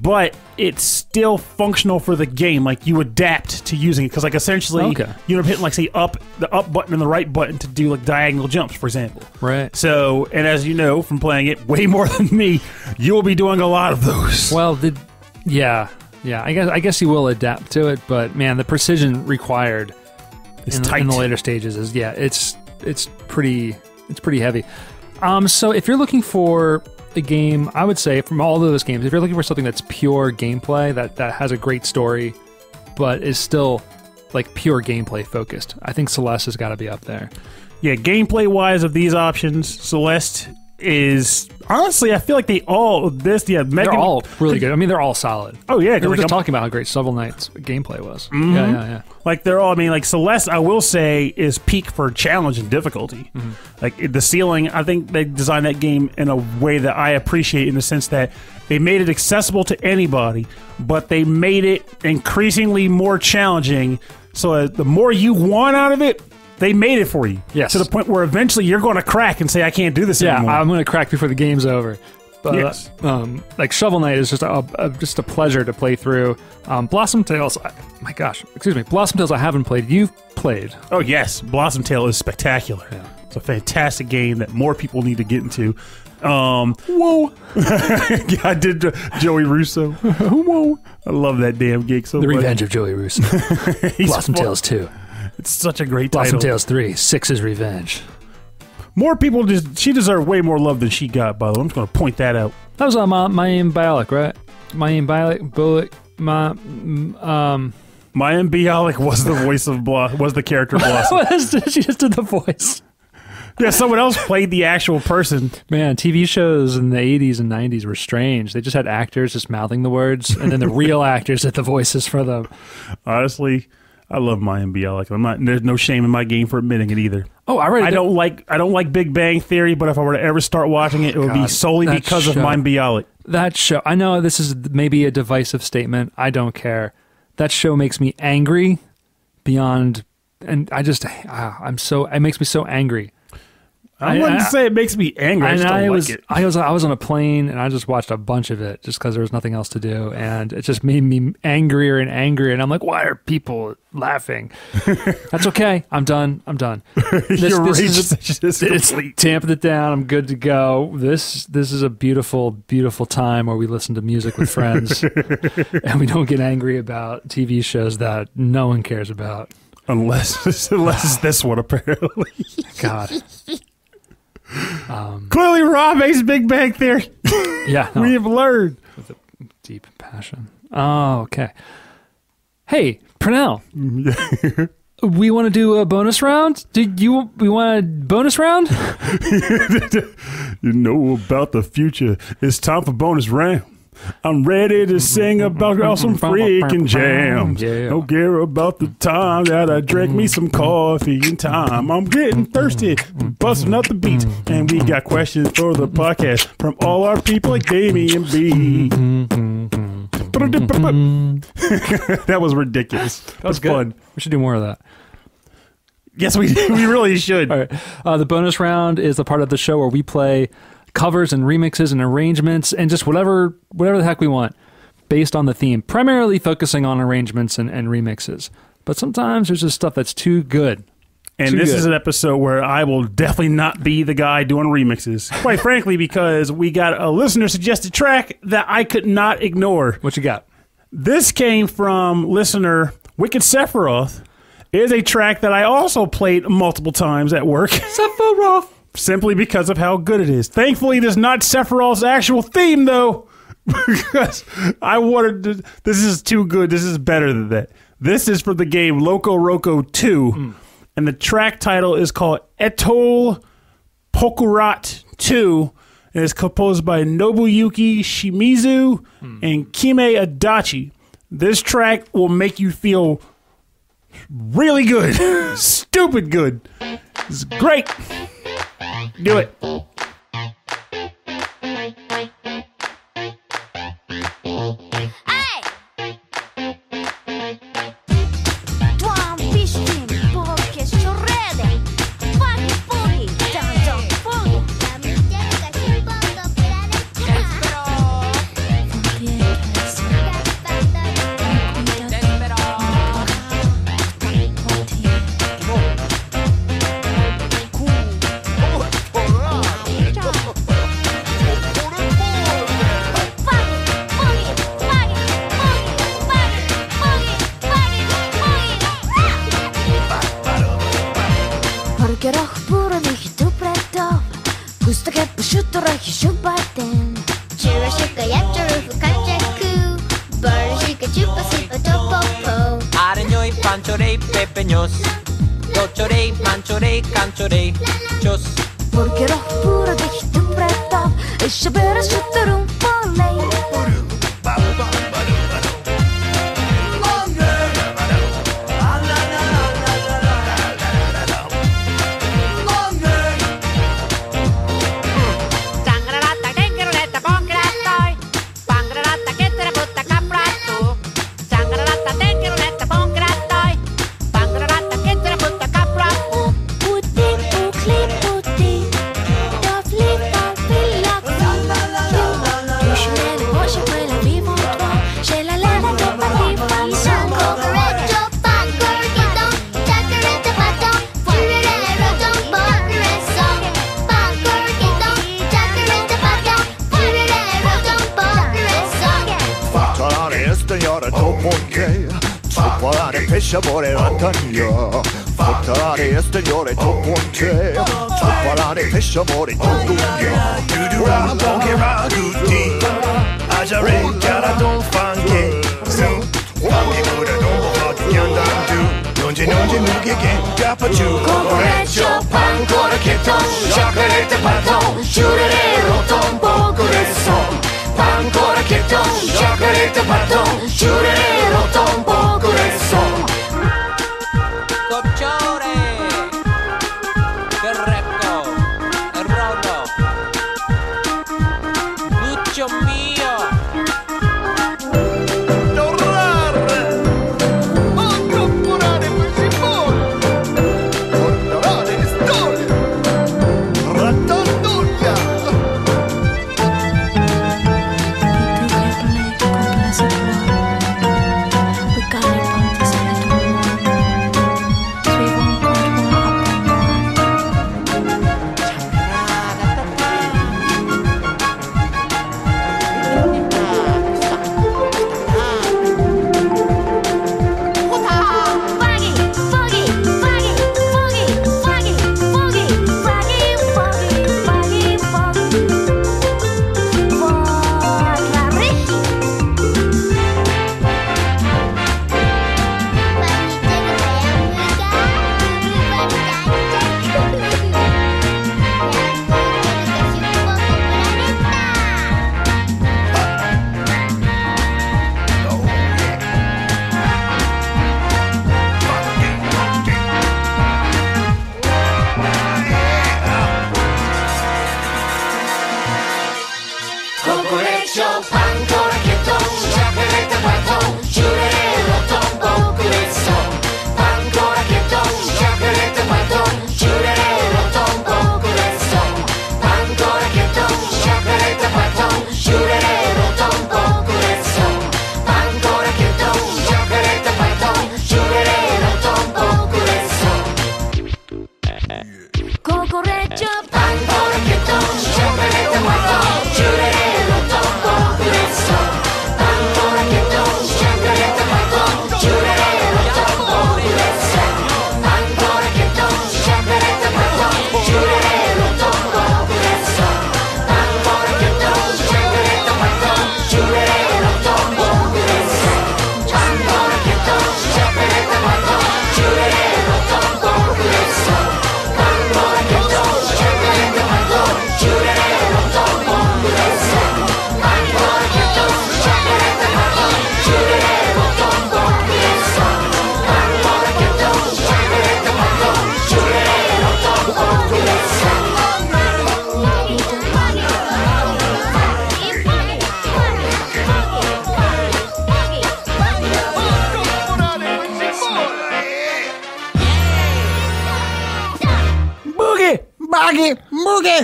But it's still functional for the game. Like you adapt to using it because, like, essentially, Okay. you know, hitting like say up the up button and the right button to do like diagonal jumps, for example. Right. So, and as you know from playing it way more than me, you will be doing a lot of those. Well, the yeah, yeah. I guess I guess you will adapt to it, but man, the precision required in, tight. in the later stages is yeah, it's it's pretty it's pretty heavy. Um, so if you're looking for a game, I would say from all of those games, if you're looking for something that's pure gameplay that that has a great story, but is still like pure gameplay focused, I think Celeste has got to be up there. Yeah, gameplay wise of these options, Celeste is honestly, I feel like they all this yeah Megan. They're all really good. I mean, they're all solid. Oh yeah, We were like, just I'm- talking about how great Shovel Knight's gameplay was. Mm-hmm. Yeah, yeah, yeah. Like they're all. I mean, like Celeste, I will say is peak for challenge and difficulty. Like the ceiling, I think they designed that game in a way that I appreciate, in the sense that they made it accessible to anybody, but they made it increasingly more challenging. So uh, the more you want out of it, they made it for you. Yes. To the point where eventually you're going to crack and say, "I can't do this Yeah, anymore." I'm gonna crack before the game's over. But Yes. um, like Shovel Knight is just a, a just a pleasure to play through. Um, Blossom Tales, I, my gosh, excuse me, Blossom Tales I haven't played. You've played. Oh yes, Blossom Tale is spectacular. Yeah. It's a fantastic game that more people need to get into. Um, whoa! yeah, I did uh, Joey Russo. whoa! I love that damn gig so The much. Revenge of Joey Russo. Blossom fun. Tales Two. It's such a great Blossom title. Tales Three. Six's Revenge. More people just she deserved way more love than she got. By the way, I'm just going to point that out. That was uh, my Mayim Bialik, right? Mayim Bialik, Bullock, my mm, um. Maya Bialik was the voice of Blo- was the character Blossom. She just did the voice? yeah, someone else played the actual person. Man, TV shows in the 80s and 90s were strange. They just had actors just mouthing the words, and then the real actors did the voices for them. Honestly, I love Maya Bialik. I'm not. There's no shame in my game for admitting it either. Oh, I read. I don't like I don't like Big Bang Theory, but if I were to ever start watching it, it would be solely because of show. Mine Bialik. that show. I know this is maybe a divisive statement. I don't care. That show makes me angry beyond, and I just ah, I'm so it makes me so angry. I, I- wouldn't I- say it makes me angry. I And just don't I like was it. I was I was on a plane and I just watched a bunch of it just because there was nothing else to do, and it just made me angrier and angrier. And I'm like, why are people laughing? That's okay. I'm done. I'm done. This, Your this is a- just it's complete. tamped it down. I'm good to go. This this is a beautiful, beautiful time where we listen to music with friends, and we don't get angry about TV shows that no one cares about. unless unless it's this one apparently. God, um, Clearly, Rob hates Big Bang Theory. yeah, no, We have learned. With a deep passion. Oh, okay. Hey, Pernell, we want to do a bonus round. Do you? We want a bonus round? You know about the future. It's time for bonus round. I'm ready to sing about some freaking jams. Yeah. Don't care about the time that I drank me some coffee in time. I'm getting thirsty, busting up the beat. And we got questions for the podcast from all our people like Damien B. that was ridiculous. That was fun. We should do more of that. Yes, we we really should. All right. Uh, the bonus round is the part of the show where we play covers and remixes and arrangements and just whatever whatever the heck we want based on the theme. Primarily focusing on arrangements and, and remixes. But sometimes there's just stuff that's too good. And Too this good. is an episode where I will definitely not be the guy doing remixes. Quite frankly, because we got a listener suggested track that I could not ignore. What you got? This came from listener Wicked Sephiroth. It is a track that I also played multiple times at work. Sephiroth. Simply because of how good it is. Thankfully, it is not Sephiroth's actual theme, though. because I wanted to. This is too good. This is better than that. This is for the game Loco Roco 2. And the track title is called Etol Pokurat 2. And it's composed by Nobuyuki Shimizu and Kime Adachi. This track will make you feel really good. Stupid good. It's great. Do it. today.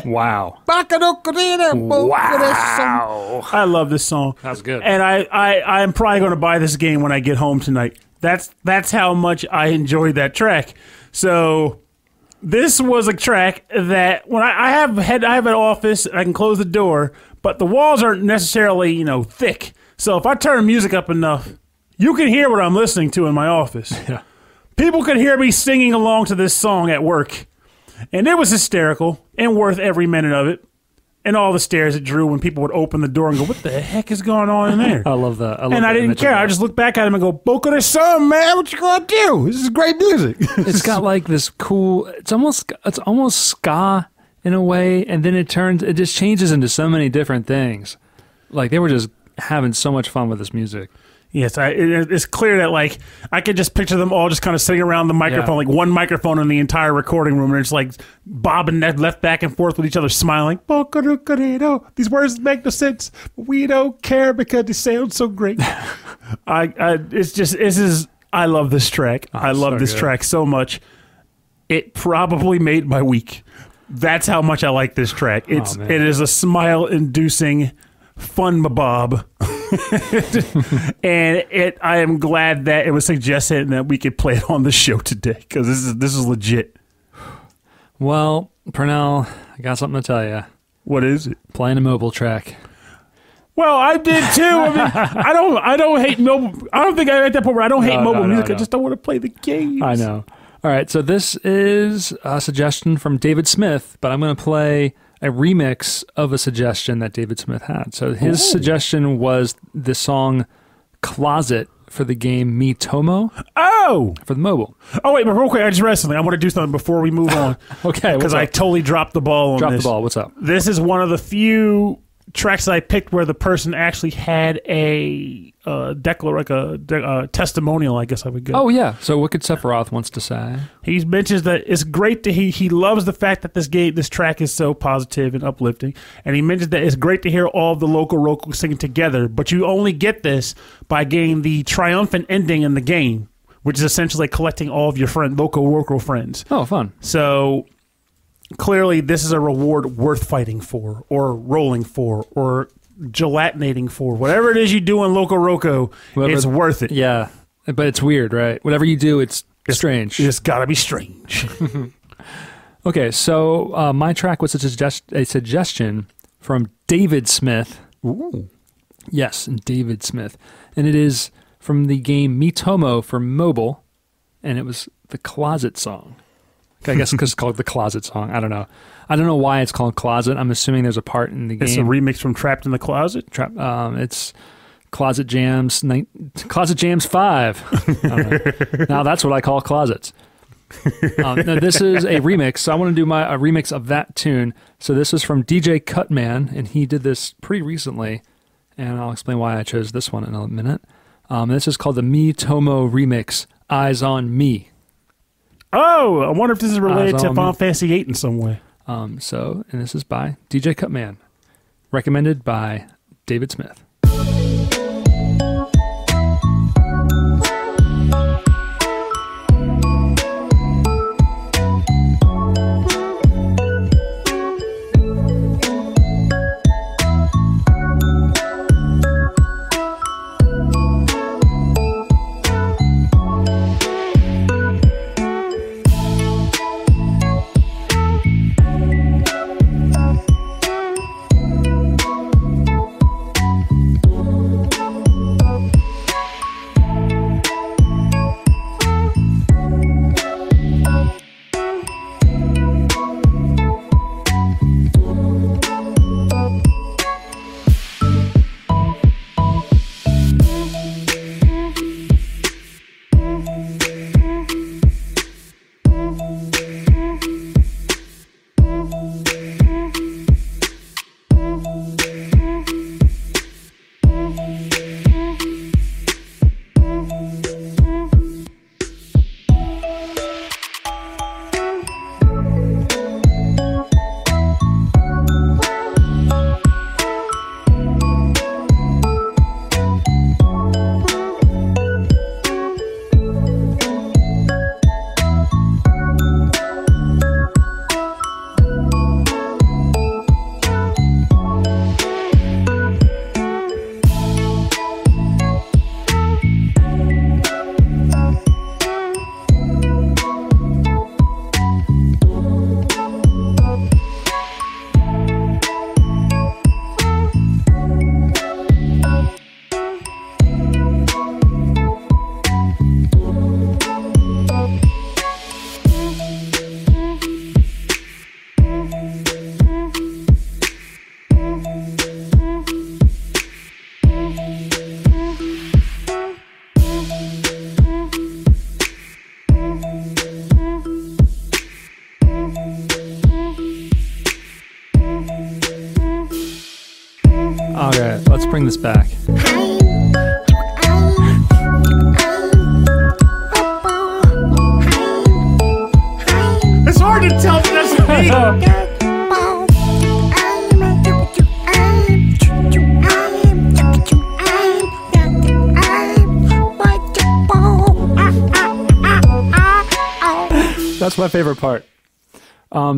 Wow. Wow. I love this song. That's good. And I, I, I'm probably going to buy this game when I get home tonight. That's that's how much I enjoyed that track. So this was a track that when I, I have had I have an office and I can close the door, but the walls aren't necessarily you know thick. So if I turn music up enough, you can hear what I'm listening to in my office. Yeah. People could hear me singing along to this song at work and it was hysterical and worth every minute of it. And all the stares it drew when people would open the door and go, What the heck is going on in there? I love that. I love and I didn't care. I just looked back at him and go, Boca de Sun, man, what you gonna do? This is great music. it's got like this cool it's almost it's almost ska in a way and then it turns it just changes into so many different things like they were just having so much fun with this music Yes, I, it, it's clear that like I could just picture them all just kind of sitting around the microphone, Yeah. like one microphone in the entire recording room, and it's like bobbing that left back and forth with each other, smiling. These words make no sense, but we don't care because they sound so great. I, I, it's just this is. I love this track. Oh, I love so this good. track so much. It probably made my week. That's how much I like this track. Oh, it's man. it is a smile inducing fun mabob. and it I am glad that it was suggested and that we could play it on the show today because this is this is legit. Well, Pernell, I got something to tell you. What is it? Playing a mobile track. Well, I did too. I mean, I don't I don't hate mobile. I don't think I'm at that point where I don't hate No, mobile no, no, music. I just don't want to play the games. I know. All right, so this is a suggestion from David Smith, but I'm going to play a remix of a suggestion that David Smith had. So his suggestion was the song Closet for the game Miitomo Oh, for the mobile. oh wait, but real quick, I just read something. I want to do something before we move on Okay, because I totally dropped the ball on Drop this. the ball. What's up? This is one of the few tracks that I picked where the person actually had a uh, declar like a de- uh, testimonial. I guess I would go. Oh yeah. So Wicked Sephiroth wants to say. He mentions that it's great to he he loves the fact that this game this track is so positive and uplifting, and he mentions that it's great to hear all of the Loco Roco singing together. But you only get this by getting the triumphant ending in the game, which is essentially collecting all of your friend local local friends. Oh, fun. So clearly, this is a reward worth fighting for, or rolling for, or gelatinating for. Whatever it is you do in Loco Roco, Whatever- it's worth it. Yeah, but it's weird, right? Whatever you do, it's strange. It's got to be strange. Okay, so uh, my track was a, suggest- a suggestion from David Smith. Ooh. Yes, David Smith. And it is from the game Miitomo for mobile, and it was the Closet song. I guess because it's called the Closet song. I don't know. I don't know why it's called Closet. I'm assuming there's a part in the It's a remix from Trapped in the Closet. Trap, um, it's Closet Jams, nine, Closet Jams 5. I don't know. now that's what I call closets. um, no, this is a remix. So I want to do my a remix of that tune. So this is from DJ Cutman, and he did this pretty recently, and I'll explain why I chose this one in a minute. Um, this is called the Miitomo remix. Eyes on Me. Oh, I wonder if this is related Eyes to on Final me. Fantasy VIII in some way. Um, so, and this is by DJ Cutman, recommended by David Smith.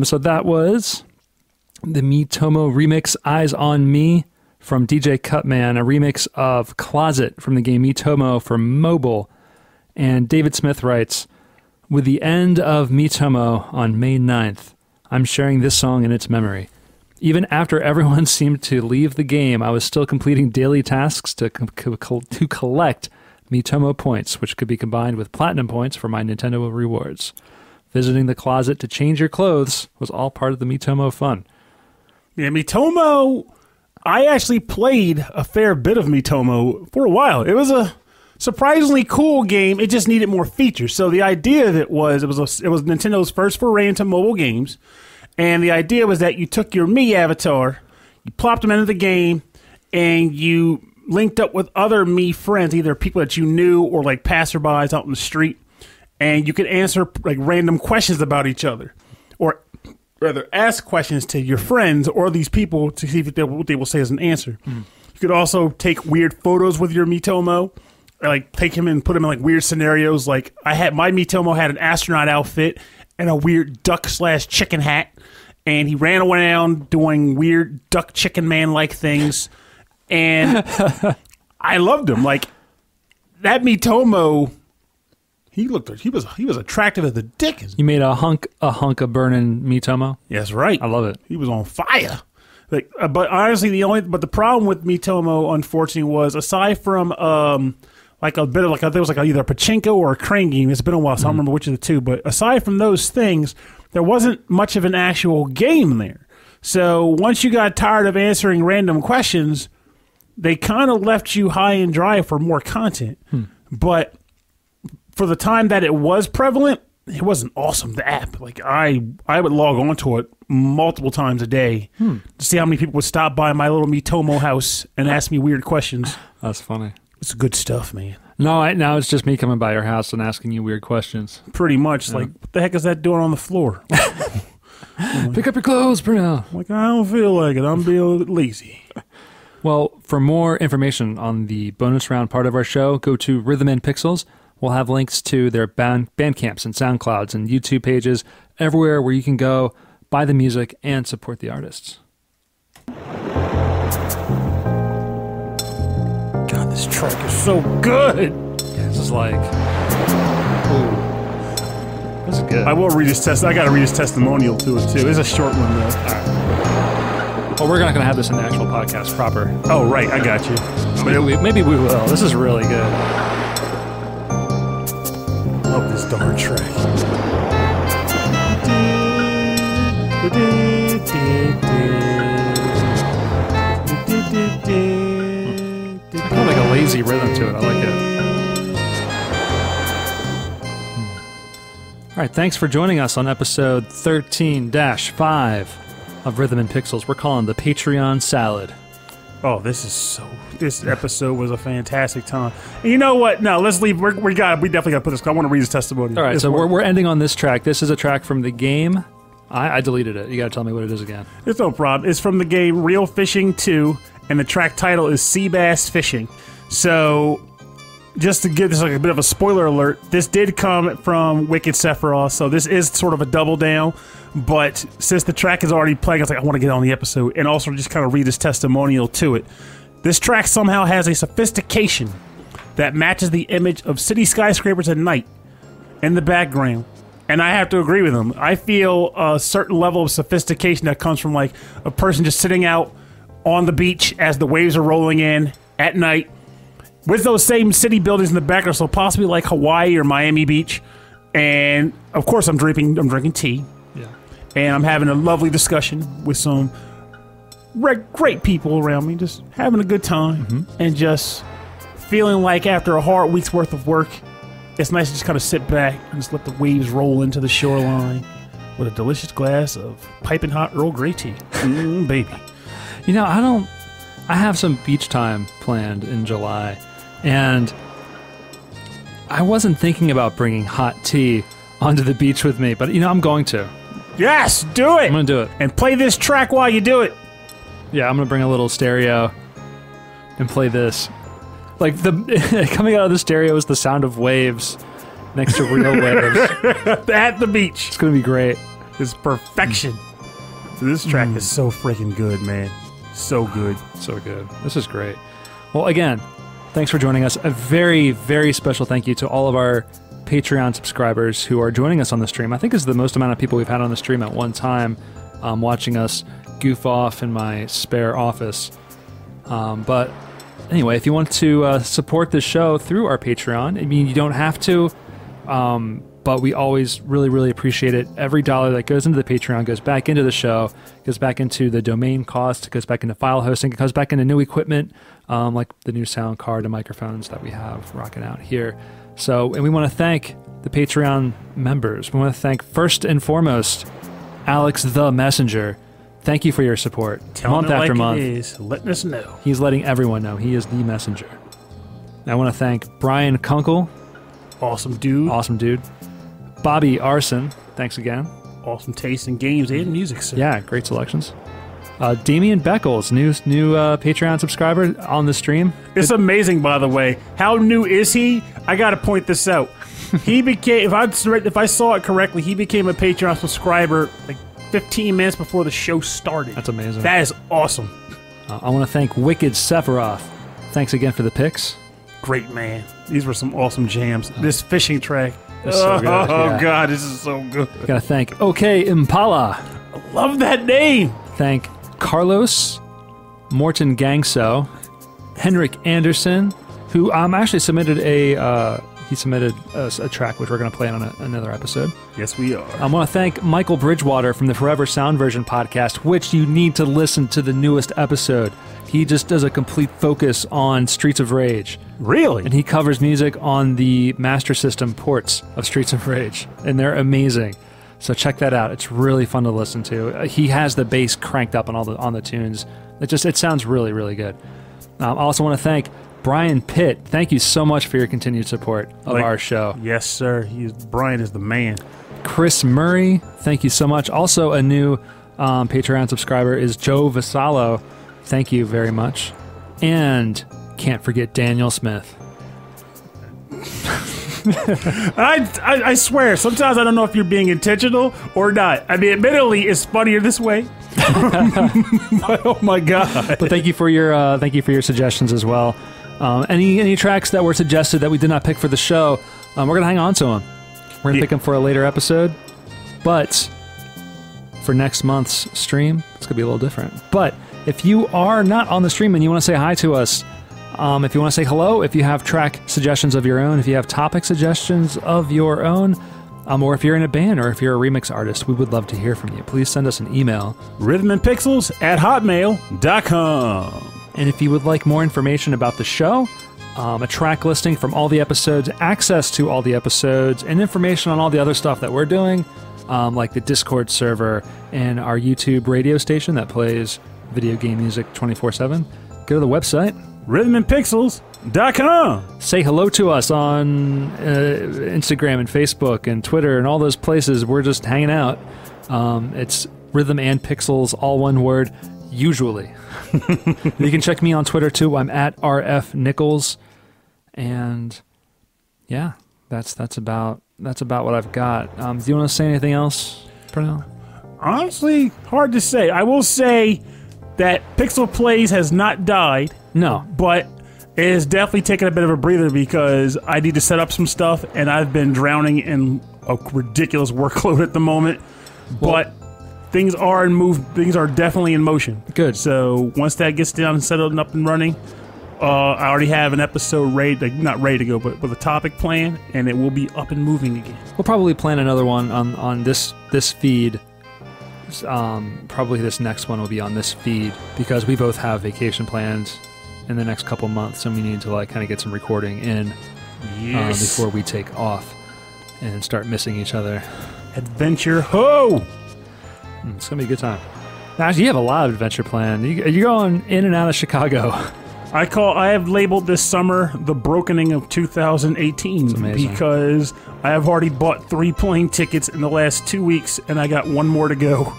Um, so that was the Miitomo remix "Eyes on Me" from DJ Cutman, a remix of "Closet" from the game Miitomo for mobile. And David Smith writes, "With the end of Miitomo on May 9th, I'm sharing this song in its memory. Even after everyone seemed to leave the game, I was still completing daily tasks to co- to collect Miitomo points, which could be combined with platinum points for my Nintendo rewards." Visiting the closet to change your clothes was all part of the Miitomo fun. Yeah, Miitomo. I actually played a fair bit of Miitomo for a while. It was a surprisingly cool game. It just needed more features. So the idea of it was it was a, it was Nintendo's first foray into mobile games, and the idea was that you took your Mii avatar, you plopped them into the game, and you linked up with other Mii friends, either people that you knew or like passerbys out in the street, and you could answer like random questions about each other, or rather ask questions to your friends or these people to see if they, what they will say as an answer. Hmm. You could also take weird photos with your Miitomo, like take him and put him in like weird scenarios. Like I had my Miitomo had an astronaut outfit and a weird duck slash chicken hat, and he ran around doing weird duck chicken man like things, and I loved him. Like that Miitomo. He looked. He was. He was attractive as the dick. You made a hunk a hunk of burning Miitomo. That's right. I love it. He was on fire. Like, uh, but honestly, the only but the problem with Miitomo, unfortunately, was aside from um like a bit of like a, there was like either a pachinko or a crane game. It's been a while, so I don't remember which of the two. But aside from those things, there wasn't much of an actual game there. So once you got tired of answering random questions, they kind of left you high and dry for more content. But for the time that it was prevalent, it was an awesome app. Like I, I would log onto it multiple times a day hmm. to see how many people would stop by my little Miitomo house and ask me weird questions. That's funny. It's good stuff, man. No, I, now it's just me coming by your house and asking you weird questions. Pretty much. Like, what the heck is that doing on the floor? Pick up your clothes, Bruno. like, I don't feel like it. I'm being lazy. Well, for more information on the bonus round part of our show, go to Rhythm and Pixels. We'll have links to their band, band camps and SoundClouds and YouTube pages, everywhere where you can go buy the music and support the artists. God, this track is so good. This is like, ooh, this is good. I will read his test. I got to read his testimonial to it too. It's a short one though. well, we're not going to have this in the actual podcast proper. Oh, right. I got you. Maybe we, maybe we will. This is really good. Darn track. Kind of like a lazy rhythm to it. I like it. Hmm. All right, thanks for joining us on episode 13 5 of Rhythm and Pixels. We're calling the Patreon Salad. Oh, this is so. This episode was a fantastic time. And you know what? No, let's leave. We're, we got. We definitely got to put this. I want to read his testimony. All right, It's so we're, we're ending on this track. This is a track from the game. I, I deleted it. You got to tell me what it is again. It's no problem. It's from the game Real Fishing 2, and the track title is Sea Bass Fishing. So, just to give this like a bit of a spoiler alert, this did come from Wicked Sephiroth, so this is sort of a double down. But since the track is already playing, I was like, I want to get on the episode and also just kind of read his testimonial to it. This track somehow has a sophistication that matches the image of city skyscrapers at night in the background. And I have to agree with him. I feel a certain level of sophistication that comes from like a person just sitting out on the beach as the waves are rolling in at night with those same city buildings in the background, so possibly like Hawaii or Miami Beach. And of course, I'm drinking. I'm drinking tea, Yeah. and I'm having a lovely discussion with some re- great people around me, just having a good time, and just feeling like after a hard week's worth of work, it's nice to just kind of sit back and just let the waves roll into the shoreline with a delicious glass of piping hot Earl Grey tea. Mm, baby. You know, I don't. I have some beach time planned in July, and I wasn't thinking about bringing hot tea onto the beach with me, but you know I'm going to. Yes, do it. I'm gonna do it. and play this track while you do it. Yeah, I'm gonna bring a little stereo and play this. Like the coming out of the stereo is the sound of waves next to real waves. At the beach. It's gonna be great. It's perfection. So This track is mm. so freaking good, man. So good. So good. This is great. Well, again, thanks for joining us. A very, very special thank you to all of our Patreon subscribers who are joining us on the stream. I think is the most amount of people we've had on the stream at one time, um, watching us goof off in my spare office. Um, but anyway, if you want to uh, support the show through our Patreon, I mean, you don't have to, um, but we always really, really appreciate it. Every dollar that goes into the Patreon goes back into the show, goes back into the domain cost, goes back into file hosting, it goes back into new equipment, um, like the new sound card and microphones that we have rocking out here. So, and we want to thank the Patreon members. We want to thank first and foremost Alex the Messenger. Thank you for your support, month Telling it after like month. Is. Letting us know. He's letting everyone know he is the messenger. I want to thank Brian Kunkel, Awesome dude. awesome dude. Bobby Arson, thanks again. Awesome taste in games and music, sir. Yeah, great selections. Uh, Damian Beckles, new new uh, Patreon subscriber on the stream. It's amazing, by the way. How new is he? I got to point this out. he became, if I if I saw it correctly, he became a Patreon subscriber like 15 minutes before the show started. That's amazing. That is awesome. Uh, I want to thank Wicked Sephiroth. Thanks again for the picks. Great man. These were some awesome jams. This fishing track. It's so oh yeah. god, this is so good. Got to thank OK Impala. Love that name. Thank Carlos, Morton Gangso, Henrik Anderson, who um, actually submitted a uh, he submitted a, a track which we're going to play on a, another episode. Yes, we are. I want to thank Michael Bridgewater from the Forever Sound Version podcast, which you need to listen to the newest episode. He just does a complete focus on Streets of Rage, really? and he covers music on the Master System ports of Streets of Rage, and they're amazing. So check that out. It's really fun to listen to. He has the bass cranked up on all the on the tunes. It just it sounds really really good. Um, I also want to thank Brian Pitt. Thank you so much for your continued support of Like- our show. yes, sir. He's Brian is the man. Chris Murray, thank you so much. Also, a new um, Patreon subscriber is Joe Vassallo. Thank you very much. And can't forget Daniel Smith. I, I I swear, sometimes I don't know if you're being intentional or not. I mean, admittedly, it's funnier this way. but, oh my god! But thank you for your uh, thank you for your suggestions as well. Um, any any tracks that were suggested that we did not pick for the show, um, we're gonna hang on to them. We're gonna Yeah. pick them for a later episode. But for next month's stream, it's gonna be a little different. But if you are not on the stream and you want to say hi to us, um, if you want to say hello, if you have track suggestions of your own, if you have topic suggestions of your own, um, or if you're in a band or if you're a remix artist, we would love to hear from you. Please send us an email Rhythm and Pixels at hotmail.com. And if you would like more information about the show, um, a track listing from all the episodes, access to all the episodes, and information on all the other stuff that we're doing, um, like the Discord server and our YouTube radio station that plays video game music 24 7, go to the website. Rhythmandpixels.com. Say hello to us on uh, Instagram and Facebook and Twitter and all those places. We're just hanging out. Um, it's Rhythm and Pixels, all one word, usually. you can check me on Twitter too. I'm at RF Nichols. And yeah, that's that's about that's about what I've got. Um, do you want to say anything else, Pernell? Honestly, hard to say. I will say that Pixel Plays has not died, No. but it has definitely taken a bit of a breather because I need to set up some stuff, and I've been drowning in a ridiculous workload at the moment. but things are in move. Things are definitely in motion. Good. So once that gets down and settled and up and running, uh, I already have an episode ready, like, not ready to go, but with a topic plan, and it will be up and moving again. We'll probably plan another one on on this this feed. Um, probably this next one will be on this feed because we both have vacation plans in the next couple months, and we need to like kind of get some recording in um, before we take off and start missing each other. Adventure ho! Mm, It's gonna be a good time. Actually, you have a lot of adventure planned. You, you're going in and out of Chicago. I call I have labeled this summer the brokening of 2018 because I have already bought three plane tickets in the last two weeks and I got one more to go.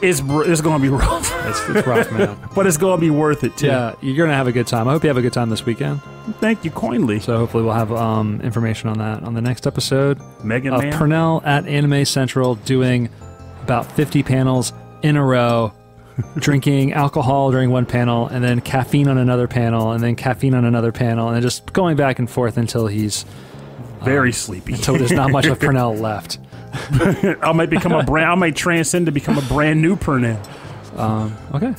It's it's gonna be rough, It's, it's rough, man. but it's gonna be worth it too. yeah, you're gonna have a good time. I hope you have a good time this weekend. Thank you kindly, So hopefully we'll have um, information on that on the next episode Megan of Man. Pernell at Anime Central doing about 50 panels in a row, drinking alcohol during one panel, and then caffeine on another panel, and then caffeine on another panel, and then just going back and forth until he's Very um, sleepy. until there's not much of Pernell left. I might become a brand. I might transcend to become a brand new Pernell. Um, okay.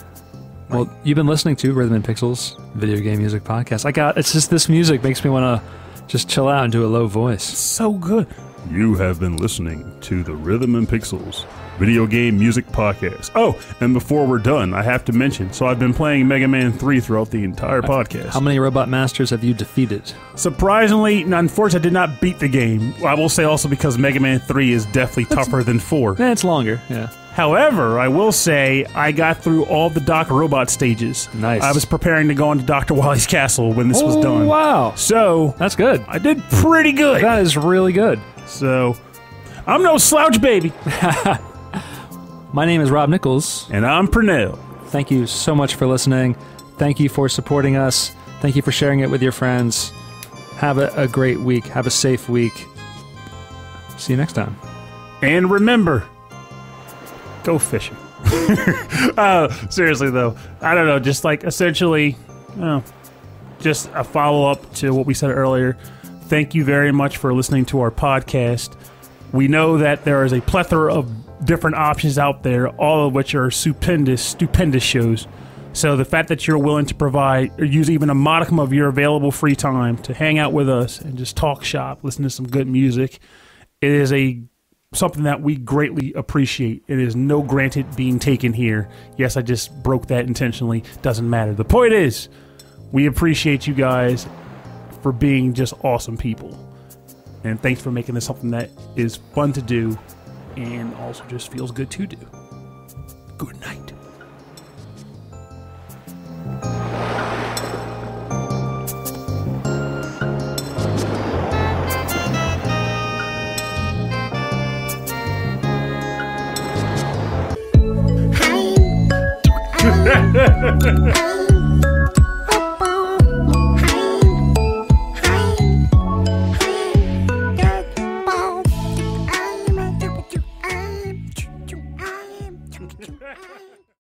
Well, you've been listening to Rhythm and Pixels video game music podcast. I got it's just this music makes me want to just chill out and do a low voice. So good. You have been listening to the Rhythm and Pixels video game music podcast. Oh, and before we're done, I have to mention. So I've been playing Mega Man Three throughout the entire podcast. How many robot masters have you defeated? Surprisingly, and unfortunately, I did not beat the game. I will say also because Mega Man 3 is definitely tougher than 4. Eh, it's longer. Yeah. However, I will say I got through all the Doc Robot stages. Nice. I was preparing to go into Dr. Wally's castle when this was Oh, done. Wow. So, That's good. I did pretty good. That is really good. So, I'm no slouch baby. My name is Rob Nichols. And I'm Pernell. Thank you so much for listening. Thank you for supporting us. Thank you for sharing it with your friends. Have a, a great week. Have a safe week. See you next time. And remember, go fishing. uh, seriously, though, I don't know. Just like essentially, oh, just a follow up to what we said earlier. Thank you very much for listening to our podcast. We know that there is a plethora of different options out there, all of which are stupendous, stupendous shows. So the fact that you're willing to provide or use even a modicum of your available free time to hang out with us and just talk shop, listen to some good music, it is a something that we greatly appreciate. It is no granted being taken here. Yes, I just broke that intentionally. Doesn't matter. The point is, we appreciate you guys for being just awesome people. And thanks for making this something that is fun to do and also just feels good to do. Good night. Hi.